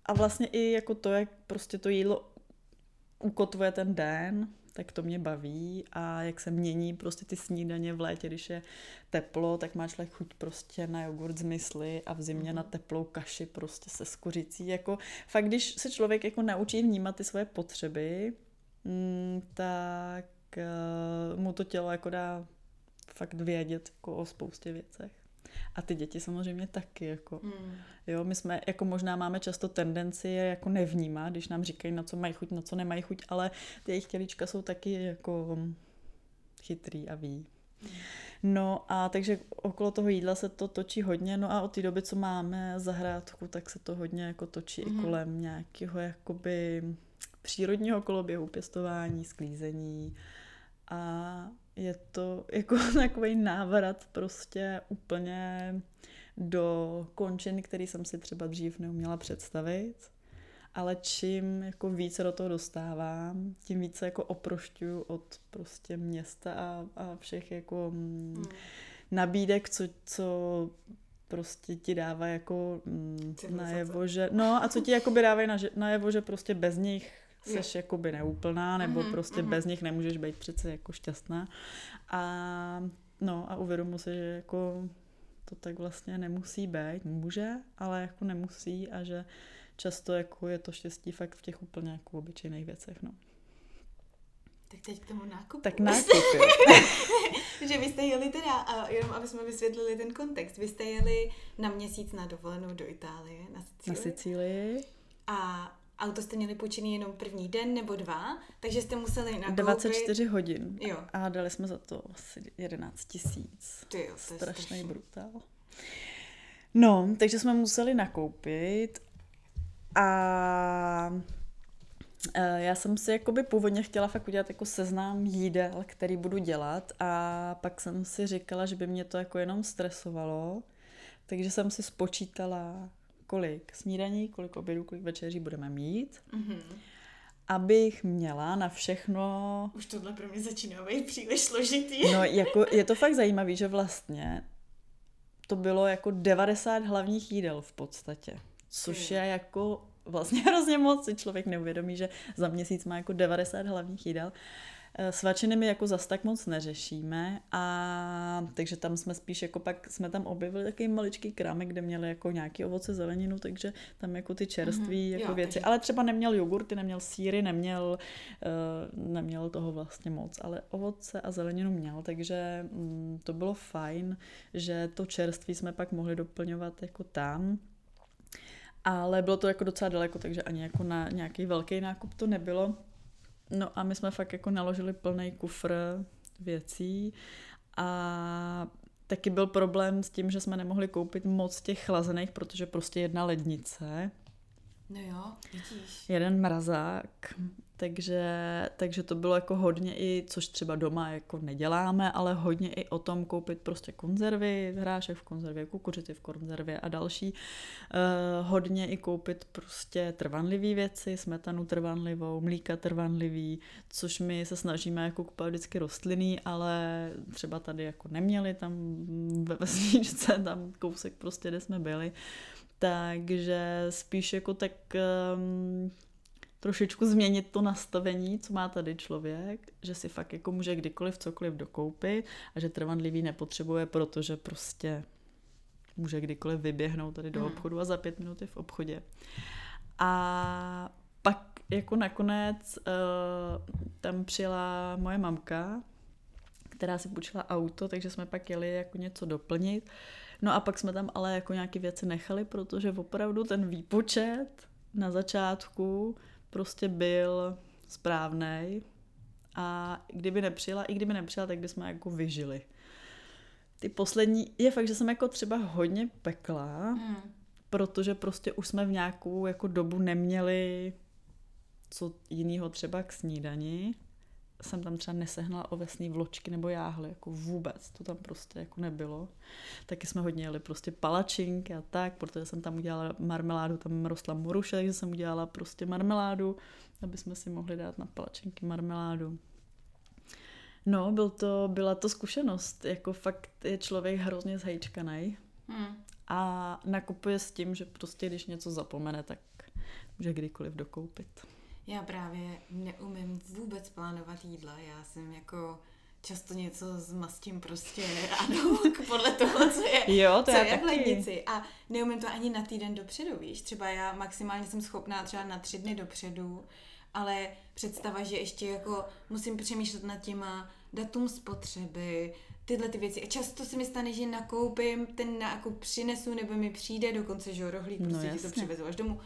a vlastně i jako to, jak prostě to jídlo ukotvuje ten den, tak to mě baví a jak se mění prostě ty snídaně v létě, když je teplo, tak máš člověk chuť prostě na jogurt z mysli a v zimě na mhm. teplou kaši prostě se skořicí. Jako fakt, když se člověk jako naučí vnímat ty svoje potřeby, mm, tak uh, mu to tělo jako dá fakt vědět jako o spoustě věcech. A ty děti samozřejmě taky, jako. Hmm. Jo, my jsme, jako možná máme často tendenci je jako nevnímat, když nám říkají, na co mají chuť, na co nemají chuť, ale ty jejich tělička jsou taky jako chytrý a ví. Hmm. No a takže okolo toho jídla se to točí hodně, no a od té doby, co máme zahrádku, tak se to hodně jako točí mm. i hmm. kolem nějakého jakoby přírodního koloběhu, pěstování, sklízení a je to jako takový návrat prostě úplně do končin, který jsem si třeba dřív neuměla představit. Ale čím jako více do toho dostávám, tím více jako oprošťuju od prostě města a, a všech jako mm. nabídek, co, co prostě ti dává jako mm, najevo, že, no a co ti jakoby dávají na, najevo, že prostě bez nich seš je. jakoby neúplná, nebo mm-hmm, prostě mm-hmm. bez nich nemůžeš být přece jako šťastná. A no a uvědomu si, že jako to tak vlastně nemusí být. Může, ale jako nemusí a že často jako je to štěstí fakt v těch úplně jako obyčejných věcech, no. Tak teď k tomu nákupu. Tak nákup, že vy jste jeli teda, a jenom aby jsme vysvětlili ten kontext, vy jste jeli na měsíc na dovolenou do Itálie, na Sicílii. Na Sicílii. A auto jste měli půjčený jenom první den nebo dva, takže jste museli nakoupit... 24 hodin. Jo. A dali jsme za to asi 11 tisíc. Ty jo, to je Strašný strašný. brutál. No, takže jsme museli nakoupit a e, já jsem si jakoby původně chtěla fakt udělat jako seznám jídel, který budu dělat a pak jsem si říkala, že by mě to jako jenom stresovalo, takže jsem si spočítala, kolik snídaní, kolik obědů, kolik večeří budeme mít, Mhm. abych měla na všechno Už tohle pro mě začíná být příliš složitý. No, jako je to fakt zajímavé, že vlastně to bylo jako 90 hlavních jídel v podstatě, což je jako vlastně hrozně moc, si člověk neuvědomí, že za měsíc má jako 90 hlavních jídel. Eh, Svačiny my jako zas tak moc neřešíme a takže tam jsme spíš jako pak jsme tam objevili takový maličký krámek, kde měli jako nějaký ovoce, zeleninu, takže tam jako ty čerství Mhm, jako jo, věci. takže- Ale třeba neměl jogurty, neměl síry, neměl, uh, neměl toho vlastně moc, ale ovoce a zeleninu měl, takže mm, to bylo fajn, že to čerství jsme pak mohli doplňovat jako tam. Ale bylo to jako docela daleko, takže ani jako na nějaký velký nákup to nebylo. No a my jsme fakt jako naložili plný kufr věcí a taky byl problém s tím, že jsme nemohli koupit moc těch chlazených, protože prostě jedna lednice, No jo, vidíš. jeden mrazák, takže, takže to bylo jako hodně i, což třeba doma jako neděláme, ale hodně i o tom koupit prostě konzervy, hrášek v konzervě, kukuřici v konzervě a další. Uh, hodně i koupit prostě trvanlivý věci, smetanu trvanlivou, mlíka trvanlivý, což my se snažíme jako kupovat vždycky rostlinný, ale třeba tady jako neměli tam ve vesničce, tam kousek prostě, kde jsme byli. Takže spíš jako tak um, trošičku změnit to nastavení, co má tady člověk, že si fakt jako může kdykoliv cokoliv dokoupit a že trvanlivý nepotřebuje, protože prostě může kdykoliv vyběhnout tady do Hmm. obchodu a za pět minut je v obchodě. A pak jako nakonec uh, tam přijela moje mamka, která si půjčila auto, takže jsme pak jeli jako něco doplnit. No a pak jsme tam ale jako nějaké věci nechali, protože opravdu ten výpočet na začátku prostě byl správný. A kdyby nepřijela, i kdyby nepřijela, tak bychom jako vyžili. Ty poslední, je fakt, že jsem jako třeba hodně pekla, Mm. protože prostě už jsme v nějakou jako dobu neměli co jiného třeba k snídani. Jsem tam třeba nesehnala ovesný vločky nebo jáhly, jako vůbec, to tam prostě jako nebylo. Taky jsme hodně jeli prostě palačinky a tak, protože jsem tam udělala marmeládu, tam rostla moruše, takže jsem udělala prostě marmeládu, aby jsme si mohli dát na palačinky marmeládu. No, byl to, byla to zkušenost, jako fakt je člověk hrozně zhejčkanej Mm. a nakupuje s tím, že prostě když něco zapomene, tak může kdykoliv dokoupit. Já právě neumím vůbec plánovat jídla. Já jsem jako často něco zmastím prostě ráno podle toho, co je, Jo, to co já je v taky. lednici. A neumím to ani na týden dopředu, víš. Třeba já maximálně jsem schopná třeba na tři dny dopředu, ale představa, že ještě jako musím přemýšlet nad těma datum spotřeby, tyhle ty věci. A často se mi stane, že nakoupím, ten nákup přinesu nebo mi přijde, dokonce, že rohlík, No prostě ti to přivezu až domů.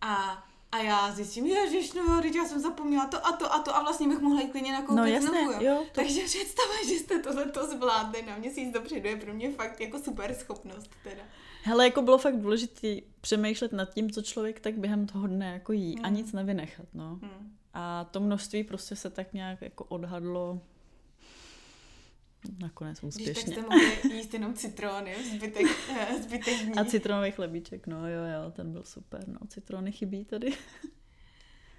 A a já zjistím, ježiš, no, teď já jsem zapomněla to a to a to a vlastně bych mohla jít klidně nakoupit No jasně, znovu, jo, to- Takže představa, že jste tohle zvládli na měsíc dopředu je pro mě fakt jako super schopnost teda. Hele, jako bylo fakt důležité přemýšlet nad tím, co člověk tak během toho dne jako jí a Mm. nic nevynechat, no. Hm. A to množství prostě se tak nějak jako odhadlo nakonec Když tak úspěšně. jste mohli jíst jenom citrony, zbytek, eh, zbytek dní. A citronový chlebíček, no jo, jo, ten byl super, no, citrony chybí tady.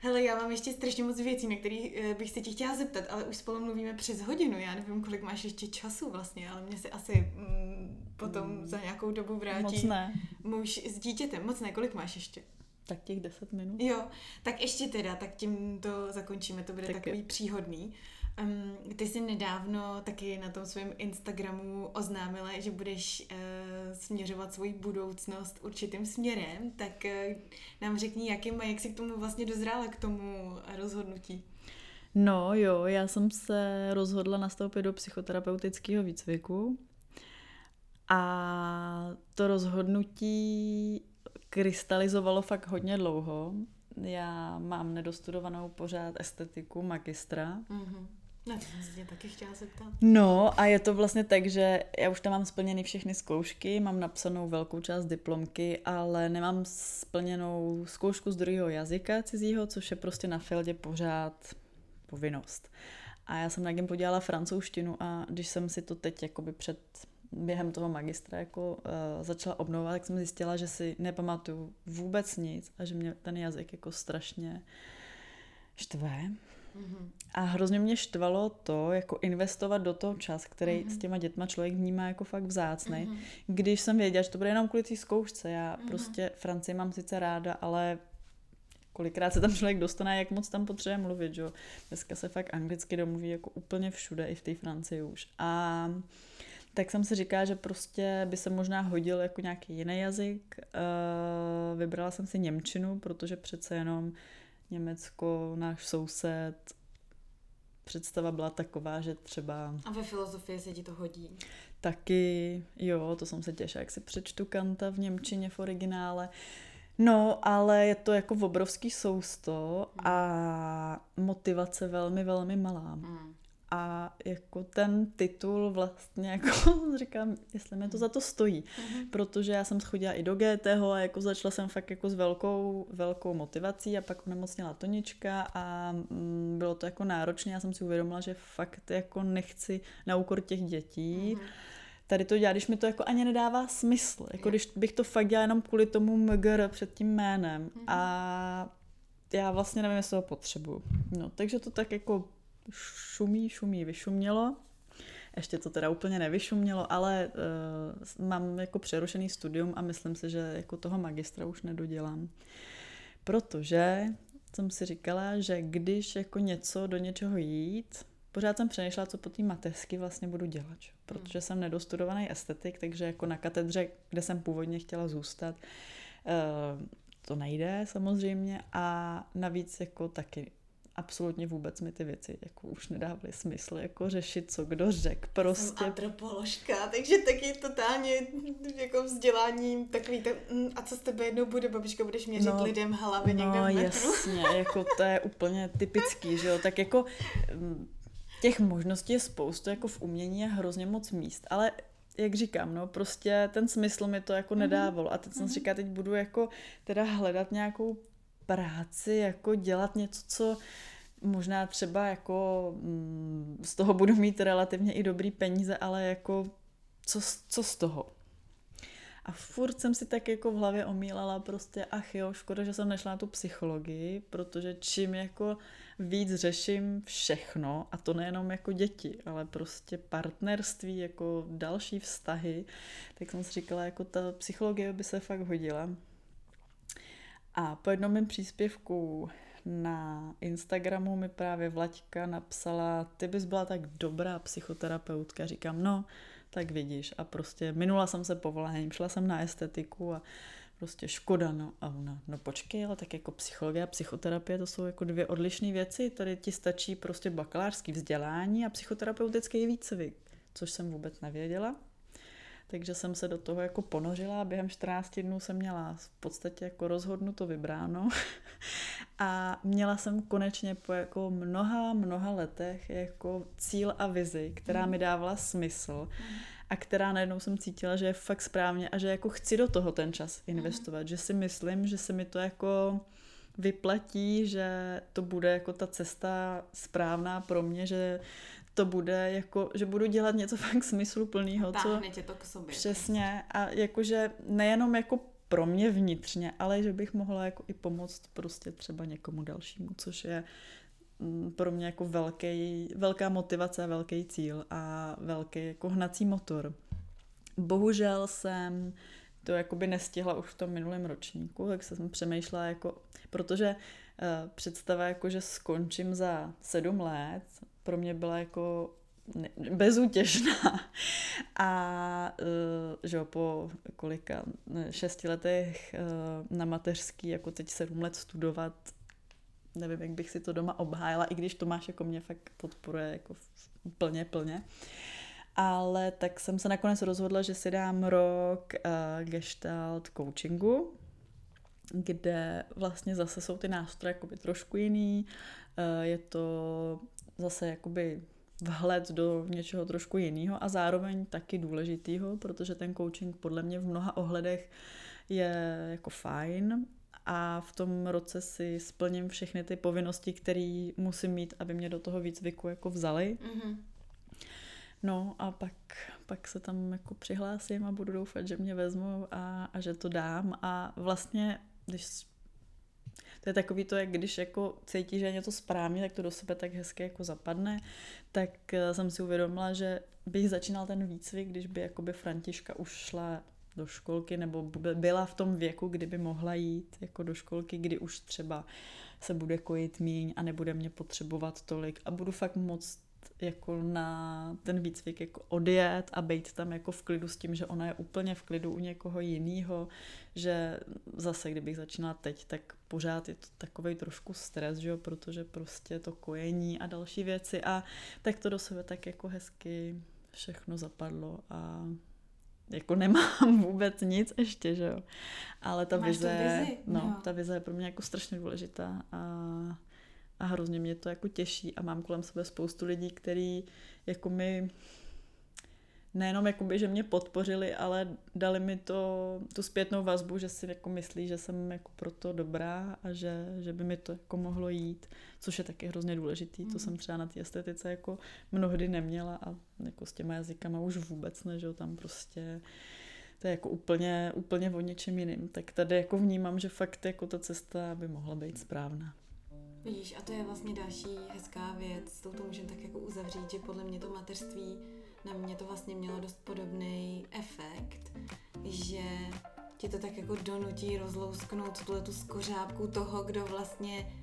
Hele, já mám ještě strašně moc věcí, na které bych se tě chtěla zeptat, ale už spolu mluvíme přes hodinu. Já nevím, kolik máš ještě času vlastně, ale mě se asi mm, potom za nějakou dobu vrátí Moc ne. muž s dítětem. Moc ne, kolik máš ještě? Tak těch deset minut. Jo, tak ještě teda, tak tím to zakončíme, to bude Tak tak takový příhodný. Um, ty jsi nedávno taky na tom svém Instagramu oznámila, že budeš uh, směřovat svoji budoucnost určitým směrem, tak uh, nám řekni, jakým, jak jsi k tomu vlastně dozrála, k tomu rozhodnutí. No jo, já jsem se rozhodla nastoupit do psychoterapeutického výcviku a to rozhodnutí krystalizovalo fakt hodně dlouho. Já mám nedostudovanou pořád estetiku magistra. Mm-hmm. Se taky chtěla zeptat. No a je to vlastně tak, že já už tam mám splněny všechny zkoušky, mám napsanou velkou část diplomky, ale nemám splněnou zkoušku z druhého jazyka cizího, což je prostě na Feldě pořád povinnost. A já jsem na něm podělala francouzštinu a když jsem si to teď jakoby před během toho magistra jako uh, začala obnovovat, tak jsem zjistila, že si nepamatuju vůbec nic a že mě ten jazyk jako strašně štve. Mm-hmm. A hrozně mě štvalo to, jako investovat do toho čas, který mm-hmm. s těma dětma člověk vnímá jako fakt vzácný. Mm-hmm. Když jsem věděla, že to bude jenom kvůli té zkoušce. Já mm-hmm. prostě Francii mám sice ráda, ale kolikrát se tam člověk dostane, jak moc tam potřebuje mluvit, že? Dneska se fakt anglicky domluví jako úplně všude, i v té Francii už. A tak jsem si říkala, že prostě by se možná hodil jako nějaký jiný jazyk. Uh, vybrala jsem si Němčinu, protože přece jenom Německo, náš soused, představa byla taková, že třeba... A ve filozofii se ti to hodí? Taky, jo, to jsem se těšila, jak si přečtu Kanta v Němčině v originále. No, ale je to jako obrovský sousto a motivace velmi, velmi malá. Mm a jako ten titul vlastně jako říkám, jestli mi to za to stojí, mm-hmm. protože já jsem schodila i do GT a jako začala jsem fakt jako s velkou, velkou motivací a pak onemocněla Tonička a mm, bylo to jako náročné, já jsem si uvědomila, že fakt jako nechci na úkor těch dětí, mm-hmm tady to dělat, když mi to jako ani nedává smysl. Jako když bych to fakt dělala jenom kvůli tomu MGR před tím jménem. Mm-hmm. A já vlastně nevím, jestli ho potřebuju. No, takže to tak jako šumí, šumí, vyšumělo. Ještě to teda úplně nevyšumělo, ale uh, mám jako přerušený studium a myslím si, že jako toho magistra už nedodělám. Protože jsem si říkala, že když jako něco do něčeho jít, pořád jsem přemýšlela, co po té mateřsky vlastně budu dělat. Protože jsem nedostudovaný estetik, takže jako na katedře, kde jsem původně chtěla zůstat, uh, to nejde samozřejmě a navíc jako taky absolutně vůbec mi ty věci jako už nedávaly smysl, jako řešit, co kdo řek, prostě. Jsem antropoložka, takže taky totálně jako vzdělání takový, to, mm, a co z tebe jednou bude, babička, budeš měřit no, lidem hlavy někde no, v metru? jasně, jako to je úplně typický, že jo, tak jako mm, těch možností je spoustu, jako v umění je hrozně moc míst, ale jak říkám, no prostě ten smysl mi to jako mhm. nedával a teď jsem si mhm. říkala, teď budu jako teda hledat nějakou práci, jako dělat něco, co možná třeba jako mm, z toho budu mít relativně i dobrý peníze, ale jako co, co z toho? A furt jsem si tak jako v hlavě omílala prostě, ach jo, škoda, že jsem nešla na tu psychologii, protože čím jako víc řeším všechno, a to nejenom jako děti, ale prostě partnerství, jako další vztahy, tak jsem si říkala, jako ta psychologie by se fakt hodila. A po jednom mém příspěvku na Instagramu mi právě Vlaďka napsala, ty bys byla tak dobrá psychoterapeutka. Říkám, no, tak vidíš. A prostě minula jsem se povoláním, šla jsem na estetiku a prostě škoda, no a ona, no počkej, ale tak jako psychologie a psychoterapie to jsou jako dvě odlišné věci, tady ti stačí prostě bakalářský vzdělání a psychoterapeutický výcvik, což jsem vůbec nevěděla takže jsem se do toho jako ponořila a během 14 dnů jsem měla v podstatě jako rozhodnuto vybráno. A měla jsem konečně po jako mnoha, mnoha letech jako cíl a vizi, která mi dávala smysl a která najednou jsem cítila, že je fakt správně a že jako chci do toho ten čas investovat, že si myslím, že se mi to jako vyplatí, že to bude jako ta cesta správná pro mě, že to bude jako, že budu dělat něco fakt smysluplného. Co, tě to k sobě. Přesně. A jakože nejenom jako pro mě vnitřně, ale že bych mohla jako i pomoct prostě třeba někomu dalšímu, což je mm, pro mě jako velký, velká motivace, velký cíl a velký jako hnací motor. Bohužel jsem to jakoby nestihla už v tom minulém ročníku, tak jsem přemýšlela jako, protože uh, představa jako, že skončím za sedm let, pro mě byla jako bezútěšná. A že jo, po kolika, šesti letech na mateřský, jako teď sedm let studovat, nevím, jak bych si to doma obhájila, i když Tomáš jako mě fakt podporuje jako plně, plně. Ale tak jsem se nakonec rozhodla, že si dám rok uh, gestalt coachingu, kde vlastně zase jsou ty nástroje jakoby trošku jiný. Je to zase jakoby vhled do něčeho trošku jiného a zároveň taky důležitýho, protože ten coaching podle mě v mnoha ohledech je jako fajn a v tom roce si splním všechny ty povinnosti, které musím mít, aby mě do toho výcviku jako vzali. Mm-hmm. No a pak, pak se tam jako přihlásím a budu doufat, že mě vezmu a, a že to dám a vlastně, když to je takový to, jak když jako cítí, že je něco správně, tak to do sebe tak hezky jako zapadne, tak eh, jsem si uvědomila, že bych začínal ten výcvik, když by jakoby Františka už šla do školky nebo byla v tom věku, kdyby mohla jít jako do školky, kdy už třeba se bude kojit míň a nebude mě potřebovat tolik. A budu fakt moc jako na ten výcvik jako odjet a být tam jako v klidu s tím, že ona je úplně v klidu u někoho jiného, že zase, kdybych začínala teď, tak pořád je to takový trošku stres, že jo, protože prostě to kojení a další věci a tak to do sebe tak jako hezky všechno zapadlo a jako nemám vůbec nic ještě, že jo. Ale ta Máš vize, vizi? no, jo. ta vize je pro mě jako strašně důležitá a, a hrozně mě to jako těší a mám kolem sebe spoustu lidí, který jako mi nejenom jakoby, že mě podpořili, ale dali mi to, tu zpětnou vazbu, že si jako myslí, že jsem jako proto dobrá a že, že by mi to jako mohlo jít, což je taky hrozně důležitý. Mm. To jsem třeba na té estetice jako mnohdy neměla a jako s těma jazykama už vůbec ne, že tam prostě to je jako úplně, úplně o něčem jiným. Tak tady jako vnímám, že fakt jako ta cesta by mohla být správná. Vidíš, a to je vlastně další hezká věc, s touto můžeme tak jako uzavřít, že podle mě to mateřství na mě to vlastně mělo dost podobný efekt, že ti to tak jako donutí rozlousknout tuhle tu skořápku toho, kdo vlastně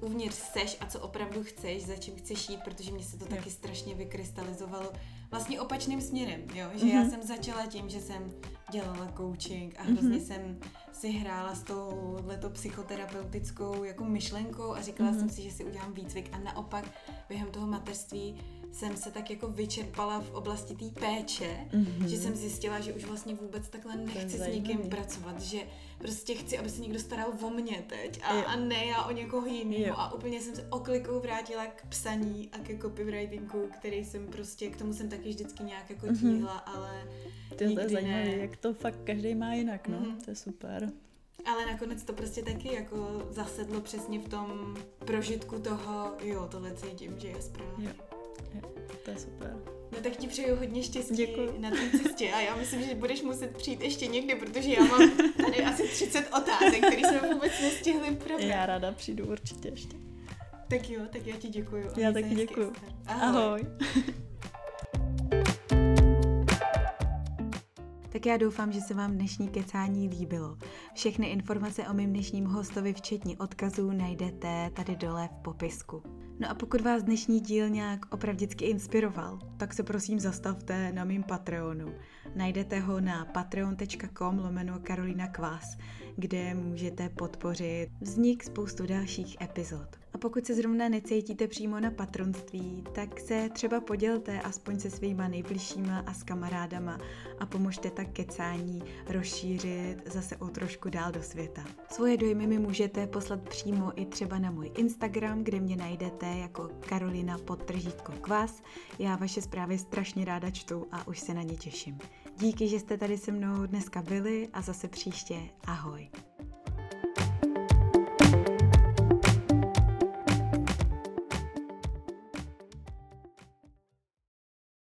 uvnitř seš a co opravdu chceš, za čím chceš jít, protože mě se to taky strašně vykrystalizovalo vlastně opačným směrem, jo? že mm-hmm. já mhm. jsem začala tím, že jsem dělala coaching a hrozně mm-hmm. jsem si hrála s touhletou psychoterapeutickou jako myšlenkou a říkala mm-hmm. jsem si, že si udělám výcvik a naopak během toho mateřství jsem se tak jako vyčerpala v oblasti té péče, mm-hmm. že jsem zjistila, že už vlastně vůbec takhle nechci s nikým pracovat, že prostě chci, aby se někdo staral o mě teď a, a ne já o někoho jiného a úplně jsem se oklikou vrátila k psaní a ke copywritingu, který jsem prostě, k tomu jsem taky vždycky nějak jako mhm. tíhla, mm-hmm. ale to je zajímavé, jak to fakt každý má jinak, no, mm-hmm. to je super. Ale nakonec to prostě taky jako zasedlo přesně v tom prožitku toho, jo, tohle cítím, že je správně. Jo. To je super. No tak ti přeju hodně štěstí Děkuji. na té cestě a já myslím, že budeš muset přijít ještě někdy, protože já mám tady asi 30 otázek, které jsme vůbec nestihli probrat. Já ráda přijdu určitě ještě. Tak jo, tak já ti děkuji. Já taky děkuji. Ahoj. Ahoj. Tak já doufám, že se vám dnešní kecání líbilo. Všechny informace o mém dnešním hostovi, včetně odkazů, najdete tady dole v popisku. No a pokud vás dnešní díl nějak opravdicky inspiroval, tak se prosím zastavte na mým Patreonu. Najdete ho na patreon.com lomeno Karolina Kvás, kde můžete podpořit vznik spoustu dalších epizod. A pokud se zrovna necítíte přímo na patronství, tak se třeba podělte aspoň se svýma nejbližšíma a s kamarádama a pomožte tak kecání rozšířit zase o trošku dál do světa. Svoje dojmy mi můžete poslat přímo i třeba na můj Instagram, kde mě najdete jako Karolina podtržítko kvás. Já vaše zprávy strašně ráda čtu a už se na ně těším. Díky, že jste tady se mnou dneska byli a zase příště ahoj.